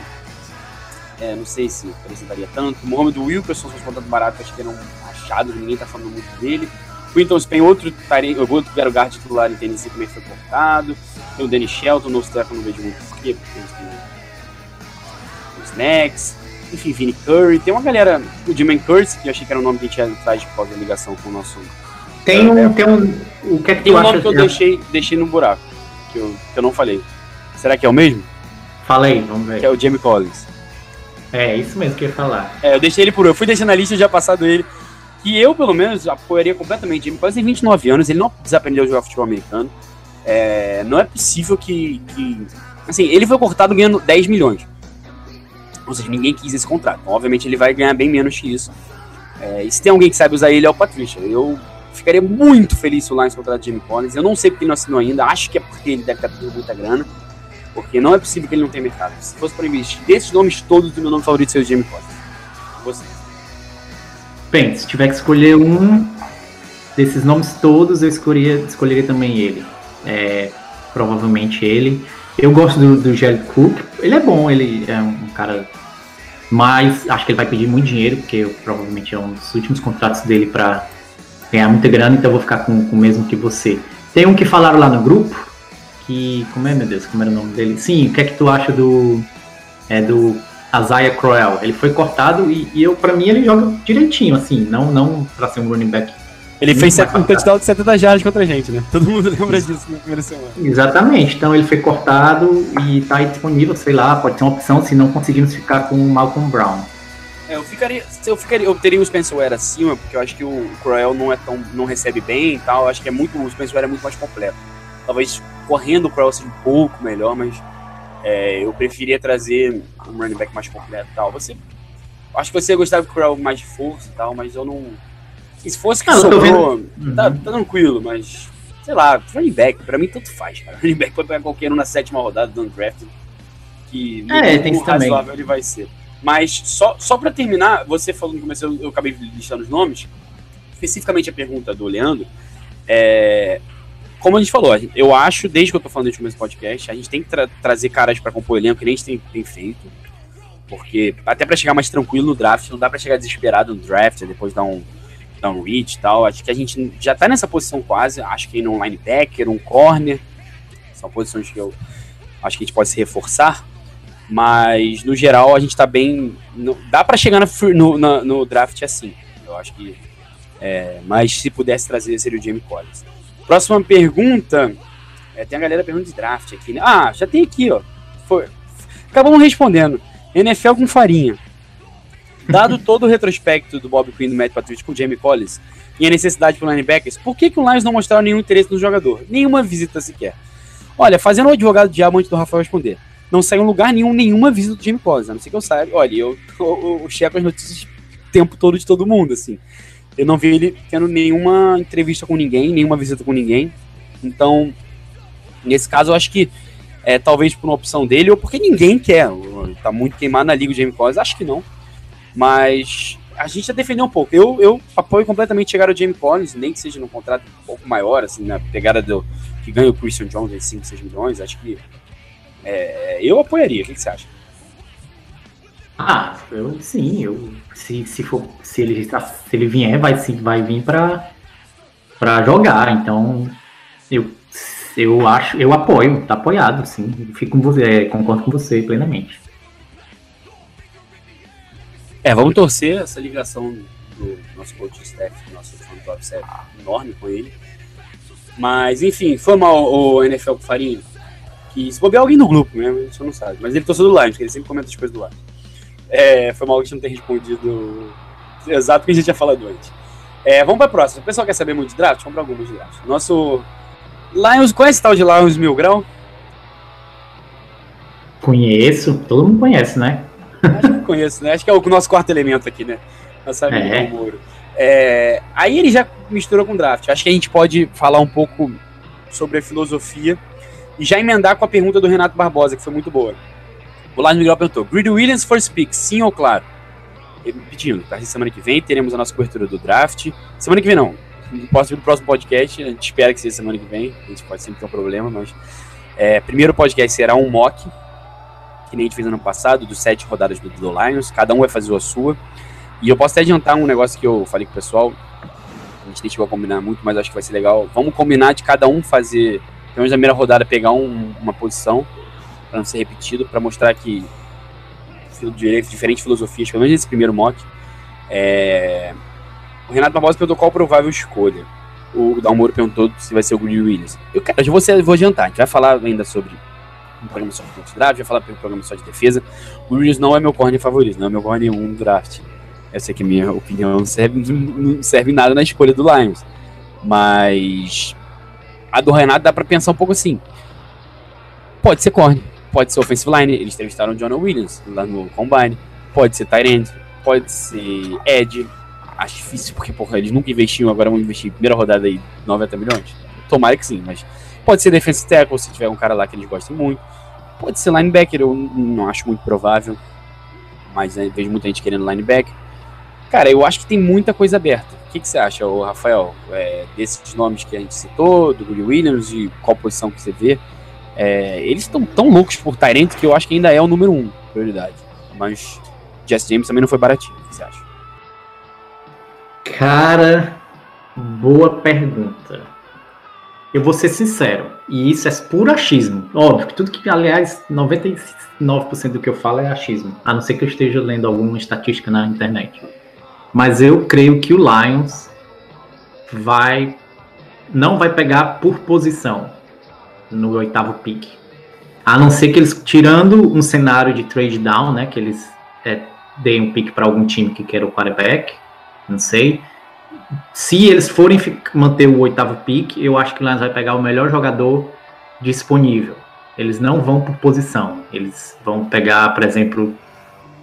Speaker 2: é, não sei se apresentaria tanto. Mohamed Wilkerson, se fosse contrato barato, acho que era um achado, ninguém tá falando muito dele. Quinton Spain, outro, outro Garo Guard titular em Tennessee também foi cortado. Tem o Danny Shelton, no Stefan não vejo muito por quê, porque eles têm Snacks. Enfim, Vinnie Curry. Tem uma galera, o Jimmy Curse, que eu achei que era o nome que a gente ia atrás por causa da ligação com o nosso.
Speaker 3: Tem um, tem um. O que é que
Speaker 2: Tem
Speaker 3: tu
Speaker 2: um nome que eu deixei, deixei no buraco, que eu, que eu não falei. Será que é o mesmo?
Speaker 3: Fala aí, vamos ver.
Speaker 2: Que é o Jamie Collins.
Speaker 3: É, isso mesmo que eu ia falar.
Speaker 2: É, eu deixei ele por. Eu fui deixando na lista já passado ele. Que eu, pelo menos, apoiaria completamente. Ele quase tem 29 anos, ele não desaprendeu a jogar futebol americano. É, não é possível que, que. Assim, ele foi cortado ganhando 10 milhões. Ou seja, ninguém quis esse contrato. Então, obviamente, ele vai ganhar bem menos que isso. É, e se tem alguém que sabe usar ele, é o Patrícia. Eu ficaria muito feliz se o Lions contratar Jimmy Collins. Eu não sei porque não assinou ainda. Acho que é porque ele deve estar tendo muita grana. Porque não é possível que ele não tenha mercado. Se fosse para investir desses nomes todos, o meu nome favorito seria o Jimmy Collins. Você.
Speaker 3: Bem, se tiver que escolher um desses nomes todos, eu escolheria, escolheria também ele. É, provavelmente ele. Eu gosto do, do Jared Cook. Ele é bom, ele é um cara Mas acho que ele vai pedir muito dinheiro, porque provavelmente é um dos últimos contratos dele para ganhar muita grana, então eu vou ficar com, com o mesmo que você. Tem um que falaram lá no grupo, que. Como é, meu Deus? Como era o nome dele? Sim, o que é que tu acha do. É do Isaiah Crowell? Ele foi cortado e, e eu, pra mim, ele joga direitinho, assim, não, não pra ser um running back.
Speaker 2: Ele fez um touchdown de 70 jardas contra a gente, né? Todo mundo *laughs* lembra disso na primeira semana.
Speaker 3: Exatamente, então ele foi cortado e tá aí disponível, sei lá, pode ser uma opção se não conseguirmos ficar com o Malcolm Brown.
Speaker 2: É, eu ficaria, eu ficaria, eu teria o Spencer Ware acima, porque eu acho que o Cruel não é tão, não recebe bem e tal. Eu acho que é muito, o Spencer Ware é muito mais completo. Talvez correndo o Cruel seja um pouco melhor, mas é, eu preferia trazer um running back mais completo e tal. Você, acho que você gostava do Cruel mais de força e tal, mas eu não. E se fosse que
Speaker 3: Ah,
Speaker 2: sobrou,
Speaker 3: Uhum.
Speaker 2: tá, tá tranquilo, mas sei lá, running back, pra mim tanto faz, cara. *laughs* Running back pode pegar qualquer um na sétima rodada do draft, que
Speaker 3: É, tem isso também.
Speaker 2: razoável ele vai ser. Mas só, só pra terminar, você no começo, eu, eu acabei listando os nomes, especificamente a pergunta do Leandro, é, como a gente falou, eu acho, desde que eu tô falando desde o começo do podcast, a gente tem que tra- trazer caras pra compor o elenco, que nem a gente tem, tem feito, porque até pra chegar mais tranquilo no draft, não dá pra chegar desesperado no draft, depois dar um, um reach e tal, acho que a gente já tá nessa posição quase, acho que um linebacker, um corner, são posições que eu acho que a gente pode se reforçar, mas no geral a gente tá bem. no- dá pra chegar no, na- no draft assim. Eu acho que. é, mas se pudesse trazer seria o Jamie Collins. Próxima pergunta. é, tem a galera perguntando de draft aqui, né? Ah, já tem aqui, ó. Foi, acabamos respondendo. NFL com farinha. Dado todo o retrospecto do Bob Quinn do Matt Patricia com o Jamie Collins e a necessidade por linebackers, por que, que o Lions não mostraram nenhum interesse no jogador? Nenhuma visita sequer. Olha, fazendo o advogado diabo antes do Rafael responder. Não saiu em lugar nenhum, nenhuma visita do Jamie Collins, a não ser que eu saiba. Olha, eu, eu, eu checo as notícias o tempo todo de todo mundo, assim. Eu não vi ele tendo nenhuma entrevista com ninguém, nenhuma visita com ninguém. Então, nesse caso, eu acho que é talvez por uma opção dele ou porque ninguém quer. Tá muito queimado na liga o Jamie Collins, acho que não. Mas a gente já defendeu um pouco. Eu, eu apoio completamente chegar ao Jamie Collins, nem que seja num contrato um pouco maior, assim, na pegada do que ganha o Christian Jones em 5, 6 milhões. Acho que é, eu apoiaria. O que, que você acha?
Speaker 3: Ah, eu sim, eu se, se for se ele tá- se ele vier, vai sim, vai vir pra para jogar, então eu eu acho, eu apoio, tá apoiado, sim. Fico com você, é, concordo com você plenamente.
Speaker 2: É, vamos torcer essa ligação do nosso coach staff, do nosso fã top staff, enorme com ele. Mas, enfim, foi mal o NFL com farinha. Que se bobear alguém no grupo mesmo, a gente não sabe. Mas ele torceu do Lions, que ele sempre comenta as coisas do Lions. É, foi mal que a gente não ter respondido exato o que a gente tinha falado antes. É, vamos pra próxima. O pessoal quer saber muito de draft, vamos pra algumas de draft. Nosso Lions, conhece esse tal de Lions Mil?
Speaker 3: Conheço, todo mundo conhece, né?
Speaker 2: Acho que eu conheço, né? Acho que é o nosso quarto elemento aqui, né? Nosso amigo
Speaker 3: É.
Speaker 2: Moro. É, aí ele já misturou com draft. Acho que a gente pode falar um pouco sobre a filosofia e já emendar com a pergunta do Renato Barbosa, que foi muito boa. O Lars Miguel perguntou: Greedy Williams first pick, sim ou claro? E, Pedindo, tá? Semana que vem teremos a nossa cobertura do draft. Semana que vem não. Posso vir no próximo podcast. A gente espera que seja semana que vem. A gente pode sempre ter um problema, mas. É, primeiro podcast será um mock, que nem a gente fez ano passado, dos sete rodadas do, do Lions. Cada um vai fazer a sua. E eu posso até adiantar um negócio que eu falei com o pessoal. A gente nem chegou a combinar muito, mas acho que vai ser legal. Vamos combinar de cada um fazer, pelo menos na primeira rodada, pegar um- uma posição, para não ser repetido, para mostrar que diferentes filosofias, pelo menos nesse primeiro mock. É... O Renato Barbosa perguntou qual a provável escolha. O Dalmoro perguntou se vai ser o Greedy Williams. Eu, cara, eu vou, vou adiantar. A gente vai falar ainda sobre um programa só de draft, vai falar um programa só de defesa. O Williams não é meu corner favorito, não é meu corner 1 do draft. Essa aqui é a minha opinião, não serve, não serve nada na escolha do Lions. Mas a do Renato dá pra pensar um pouco assim. Pode ser corner, pode ser offensive line, eles entrevistaram o John Williams lá no Combine, pode ser end, pode ser edge. Acho difícil, porque porra, eles nunca investiam, agora vão investir primeira rodada aí 90 milhões. Tomara que sim, mas pode ser defensive tackle, se tiver um cara lá que eles gostem muito. Pode ser linebacker, eu não acho muito provável, mas né, vejo muita gente querendo linebacker. Cara, eu acho que tem muita coisa aberta. O que, que você acha, ô, Rafael, é, desses nomes que a gente citou, do Willie Williams, e qual posição que você vê? É, eles estão tão loucos por Tyrant que eu acho que ainda é o número um, prioridade. Mas Jesse James também não foi baratinho, o que você acha?
Speaker 3: Cara, boa pergunta. Eu vou ser sincero, e isso é puro achismo. Óbvio que tudo que, aliás, 99% do que eu falo é achismo, a não ser que eu esteja lendo alguma estatística na internet. Mas eu creio que o Lions vai não vai pegar por posição no oitavo pick. A não ser que eles, tirando um cenário de trade down, né, que eles é, deem um pick para algum time que queira o quarterback, não sei. Se eles forem manter o oitavo pick, eu acho que o Lions vai pegar o melhor jogador disponível. Eles não vão por posição. Eles vão pegar, por exemplo,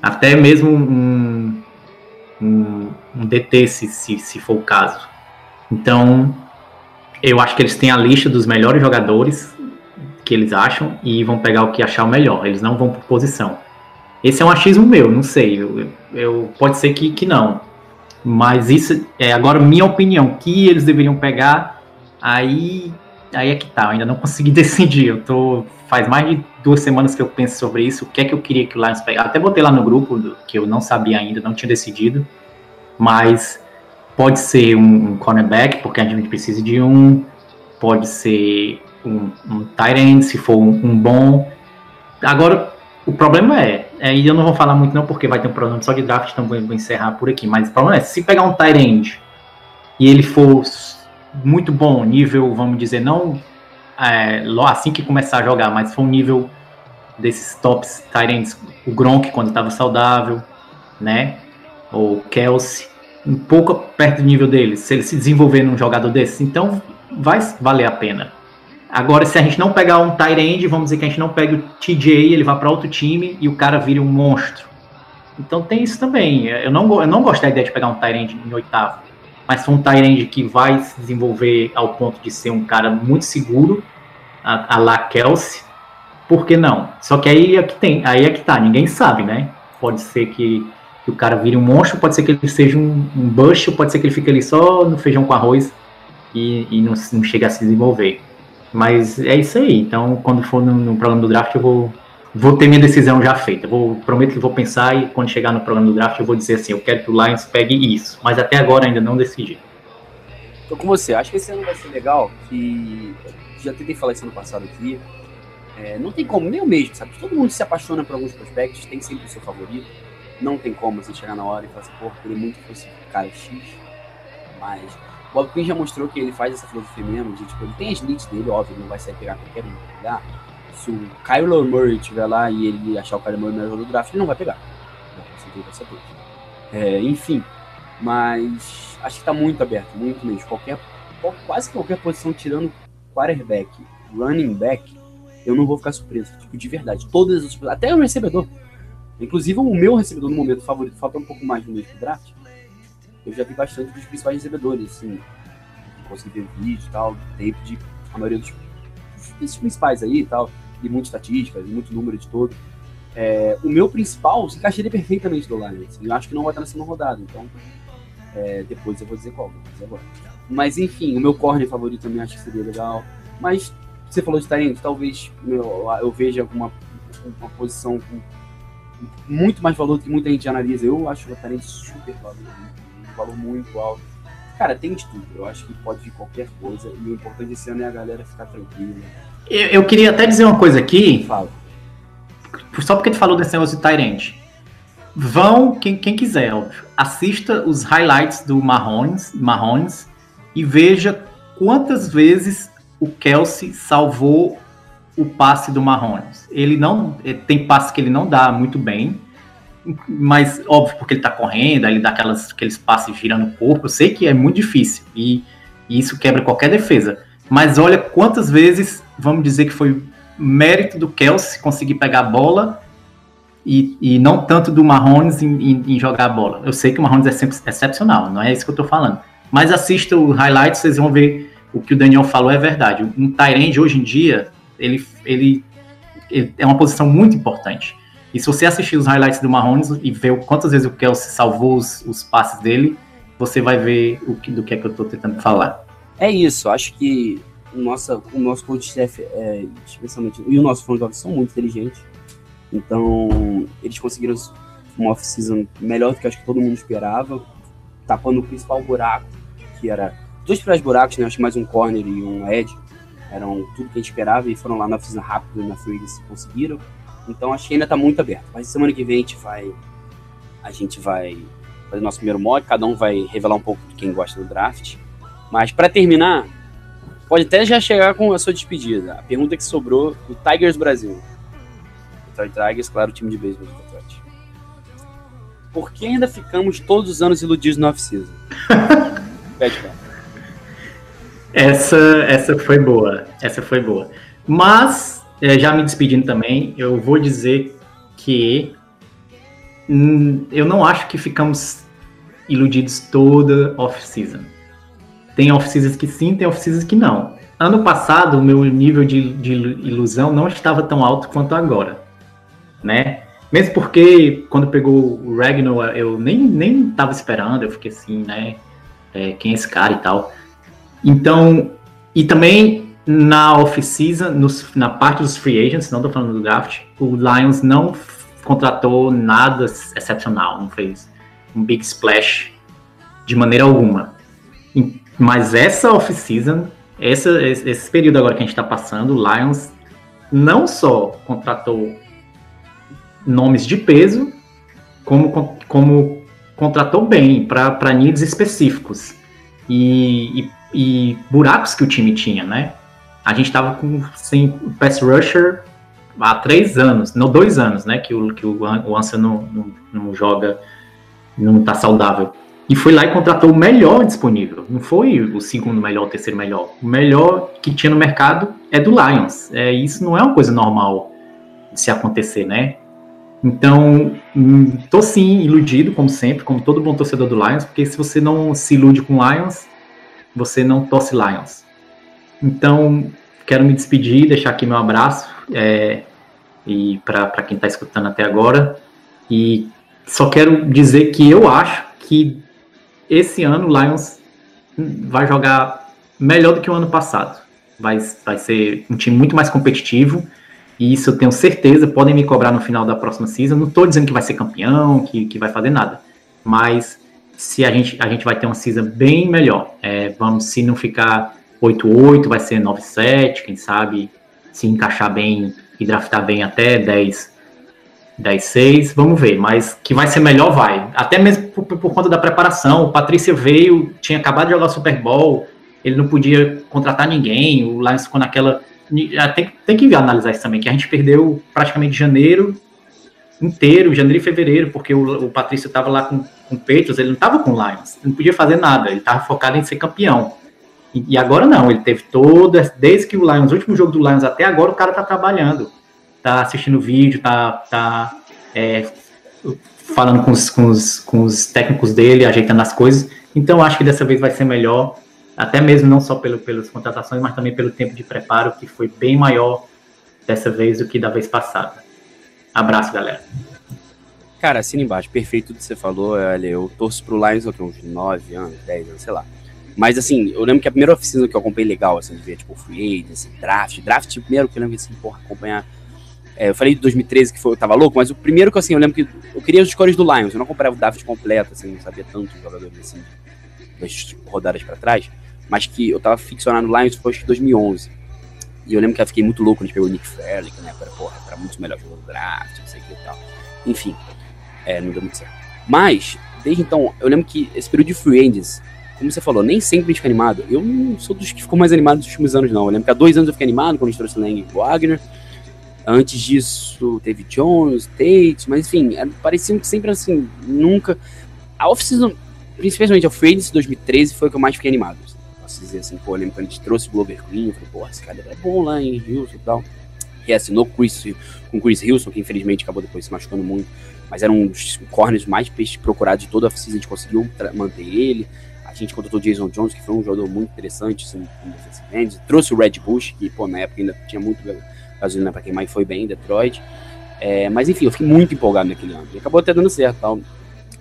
Speaker 3: até mesmo um, um, um DT, se, se, se for o caso. Então, eu acho que eles têm a lista dos melhores jogadores que eles acham e vão pegar o que achar o melhor. Eles não vão por posição. Esse é um achismo meu, não sei. Eu, eu pode ser que, que não. Mas isso é agora minha opinião. Que eles deveriam pegar, aí, aí é que tá. Eu ainda não consegui *laughs* decidir. Eu tô faz mais de duas semanas que eu penso sobre isso. O que é que eu queria que o Lions pegasse? Até botei lá no grupo que eu não sabia ainda, não tinha decidido. Mas pode ser um, um cornerback, porque a gente precisa de um. Pode ser um, um tight end, se for um, um bom. Agora, o problema é, é, e eu não vou falar muito não, porque vai ter um problema só de draft, então vou, encerrar por aqui. Mas o problema é, se pegar um tight end e ele for muito bom, nível, vamos dizer, não é, assim que começar a jogar, mas for um nível desses tops tight ends, o Gronk quando estava saudável, né? Ou Kelsey, um pouco perto do nível dele, se ele se desenvolver num jogador desse, então vai valer a pena. Agora, se a gente não pegar um tight end, vamos dizer que a gente não pega o TJ, ele vai para outro time e o cara vira um monstro. Então tem isso também. Eu não, eu não gosto da ideia de pegar um tight end em oitavo. Mas se um tight end que vai se desenvolver ao ponto de ser um cara muito seguro, a, a la Kelsey, por que não? Só que aí é que tem, aí é que tá, ninguém sabe, né? Pode ser que, que o cara vire um monstro, pode ser que ele seja um, um bush, pode ser que ele fique ali só no feijão com arroz e, e não, não chegue a se desenvolver. Mas é isso aí. Então, quando for no, no, programa do draft, eu vou, vou ter minha decisão já feita. Vou, prometo que vou pensar e quando chegar no programa do draft, eu vou dizer assim: eu quero que o Lions pegue isso. Mas até agora ainda não decidi.
Speaker 2: Tô com você. Acho que esse ano vai ser legal. Que já tentei falar isso ano passado aqui. É, não tem como, nem eu mesmo, sabe? Todo mundo se apaixona por alguns prospectos, tem sempre o seu favorito. Não tem como você chegar na hora e falar assim, porra, queria muito fosse cara X. Mas Bob Quinn já mostrou que ele faz essa filosofia mesmo, de, tipo, ele tem as leads dele, óbvio, ele não vai sair pegar qualquer um pegar. Se o Kyler Murray estiver lá e ele achar o Kyler Murray melhor do draft, ele não vai pegar. Saber. É, enfim, mas acho que tá muito aberto, muito mesmo. Qualquer, quase qualquer posição tirando quarterback, running back, eu não vou ficar surpreso. Tipo, de verdade. Todas as até o recebedor. Inclusive o meu recebedor no momento favorito, falta um pouco mais do draft eu já vi bastante dos principais recebedores, assim, consegui ver vídeo e tal, tempo de a maioria dos, principais aí e tal, e muita estatística, e muito número de todo. É, o meu principal se encaixaria perfeitamente do Lions. Eu acho que não vai estar na segunda rodada, então é, depois eu vou dizer qual, vou dizer agora. Mas enfim, o meu corner favorito também acho que seria legal. Mas você falou de talento, talvez meu, eu veja alguma uma posição com muito mais valor do que muita gente analisa. Eu acho o talento super valor valor muito alto. Cara, tem de tudo. Eu acho que pode vir qualquer coisa. E o importante esse ano é a galera ficar tranquila.
Speaker 3: Eu, eu queria até dizer uma coisa aqui.
Speaker 2: Fala.
Speaker 3: Só porque tu falou desse negócio de Tyrant. Vão, quem, quem quiser, óbvio, assista os highlights do Mahomes, Mahomes e veja quantas vezes o Kelsey salvou o passe do Mahomes. Ele não tem passes que ele não dá muito bem, mas óbvio, porque ele tá correndo, ele dá aquelas, aqueles passes girando o corpo, eu sei que é muito difícil e, e, isso quebra qualquer defesa. Mas olha quantas vezes, vamos dizer que foi mérito do Kelsey conseguir pegar a bola e, e não tanto do Mahomes em, em, em, jogar a bola. Eu sei que o Mahomes é sempre excepcional, não é isso que eu tô falando. Mas assista o highlight, vocês vão ver o que o Daniel falou é verdade. Um Tyrande hoje em dia, ele, ele, ele é uma posição muito importante. E se você assistir os highlights do Mahomes e ver quantas vezes o Kelsey salvou os, os passes dele, você vai ver o que, do que é que eu estou tentando falar.
Speaker 2: É isso, acho que o nosso, o nosso coach staff, é, especialmente, e o nosso front office são muito inteligentes. Então, eles conseguiram uma off-season melhor do que acho que todo mundo esperava, tapando o principal buraco, que era dois principais buracos, né? Acho que mais um corner e um edge, eram tudo que a gente esperava e foram lá na off-season rápido na free eles conseguiram. Então acho que ainda tá muito aberto. Mas semana que vem a gente vai a gente vai fazer nosso primeiro mod, cada um vai revelar um pouco de quem gosta do draft. Mas para terminar, pode até já chegar com a sua despedida. A pergunta que sobrou do Tigers Brasil. Detroit Tigers, claro, o time de beisebol de Detroit. Por que ainda ficamos todos os anos iludidos no off-season? *laughs*
Speaker 3: Essa, essa foi boa. Essa foi boa. Mas, já me despedindo também, eu vou dizer que hum, eu não acho que ficamos iludidos toda off-season. Tem off-seasons que sim, tem off-seasons que não. Ano passado, o meu nível de, de ilusão não estava tão alto quanto agora, né? Mesmo porque quando pegou o Ragnar, eu nem, nem tava esperando, eu fiquei assim, né? É, quem é esse cara e tal. Então, e também na off-season, na parte dos free agents, não tô falando do draft, o Lions não contratou nada excepcional, não fez um big splash de maneira alguma. Mas essa off-season, esse período agora que a gente está passando, o Lions não só contratou nomes de peso, como, como contratou bem para needs específicos e, e- e buracos que o time tinha, né? A gente estava com sem pass rusher há três anos, não dois anos, né? Que o, que o, o Ansa não, não, não joga, não tá saudável. E foi lá e contratou o melhor disponível. Não foi o segundo melhor, o terceiro melhor. O melhor que tinha no mercado é do Lions. É, isso não é uma coisa normal de se acontecer, né? Então, hum, tô sim iludido, como sempre, como todo bom torcedor do Lions, porque se você não se ilude com Lions, você não torce Lions. Então, quero me despedir, deixar aqui meu abraço é, e para quem está escutando até agora. E só quero dizer que eu acho que esse ano o Lions vai jogar melhor do que o ano passado. Vai, vai ser um time muito mais competitivo. E isso eu tenho certeza. Podem me cobrar no final da próxima season. Não estou dizendo que vai ser campeão, que, que vai fazer nada. Mas se a gente, a gente vai ter uma season bem melhor. É, vamos, se não ficar 8-8, vai ser 9-7, quem sabe, se encaixar bem e draftar bem até 10, 10-6, vamos ver. Mas que vai ser melhor, vai. Até mesmo por, por conta da preparação. O Patrícia veio, tinha acabado de jogar Super Bowl, ele não podia contratar ninguém, o Lions ficou naquela. ah, Tem, tem que analisar isso também, que a gente perdeu praticamente janeiro inteiro, janeiro e fevereiro, porque o, o Patrício estava lá com, com Patriots, ele não estava com Lions, não podia fazer nada, ele estava focado em ser campeão. E, agora não, ele teve toda, desde que o Lions, o último jogo do Lions até agora, o cara tá trabalhando, tá assistindo vídeo, tá, tá é, falando com os, com, os, com os técnicos dele, ajeitando as coisas. Então acho que dessa vez vai ser melhor, até mesmo não só pelo, pelas contratações, mas também pelo tempo de preparo, que foi bem maior dessa vez do que da vez passada. Abraço, galera.
Speaker 2: Cara, assina embaixo, perfeito tudo que você falou. Olha, eu torço pro Lions há uns 9 anos, 10 anos, sei lá. Mas assim, eu lembro que a primeira oficina que eu acompanhei legal, assim, de ver, tipo, free agency, draft, draft primeiro que eu lembro assim, porra, acompanhar. É, eu falei de 2013 que foi, eu tava louco, mas o primeiro que assim, eu lembro que eu queria os cores do Lions, eu não acompanhava o draft completo, assim, não sabia tanto os jogadores assim, das rodadas pra trás, mas que eu tava ficcionado no Lions foi acho que 2011. E eu lembro que eu fiquei muito louco quando a gente pegou o Nick Fairley, que na época era, porra, era muito melhor jogador do draft, não sei o que e tal. Enfim, é, não deu muito certo. Mas, desde então, eu lembro que esse período de free agents, como você falou, nem sempre a gente fica animado. Eu não sou dos que ficou mais animado nos últimos anos, não. Eu lembro que há dois anos eu fiquei animado quando a gente trouxe Lang e Wagner. Antes disso, teve Jones, Tate, mas enfim, era- parecia que sempre assim, nunca. A off-season, principalmente a free agency 2013, foi o que eu mais fiquei animado. assim. Posso dizer assim, pô, eu lembro quando a gente trouxe o Glover Queen, falei, pô, esse cara é bom lá em Houston e tal. Que assinou com Chris, com Chris Hilson, que infelizmente acabou depois se machucando muito mas era um dos corners mais procurados de toda a oficina, a gente conseguiu manter ele. A gente contratou o Jason Jones, que foi um jogador muito interessante, assim. Trouxe o Red Bush, que, pô, na época ainda tinha muito ga- gasolina pra queimar e foi bem em Detroit. É, mas, enfim, eu fiquei muito empolgado naquele ano. E acabou até dando certo, tal.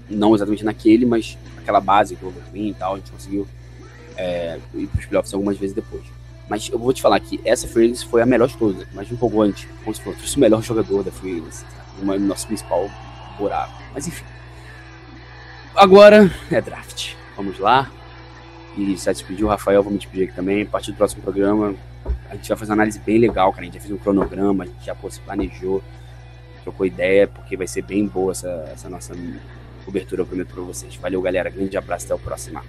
Speaker 2: Não exatamente naquele, mas aquela base, o Overwin e tal, a gente conseguiu é, ir pros playoffs algumas vezes depois. Mas eu vou te falar que essa Free Agency foi a melhor de todas, mas me empolgou antes. Como se fosse o melhor jogador da Free Agency, sabe? o nosso principal buraco. Mas enfim. Agora é draft. Vamos lá. E se despedir o Rafael, me despedir aqui também. A partir do próximo programa, a gente vai fazer uma análise bem legal, cara. A gente já fez um cronograma, a gente já pô, se planejou, trocou ideia, porque vai ser bem boa essa, essa nossa cobertura, eu prometo pra vocês. Valeu, galera. Grande abraço, até o próximo.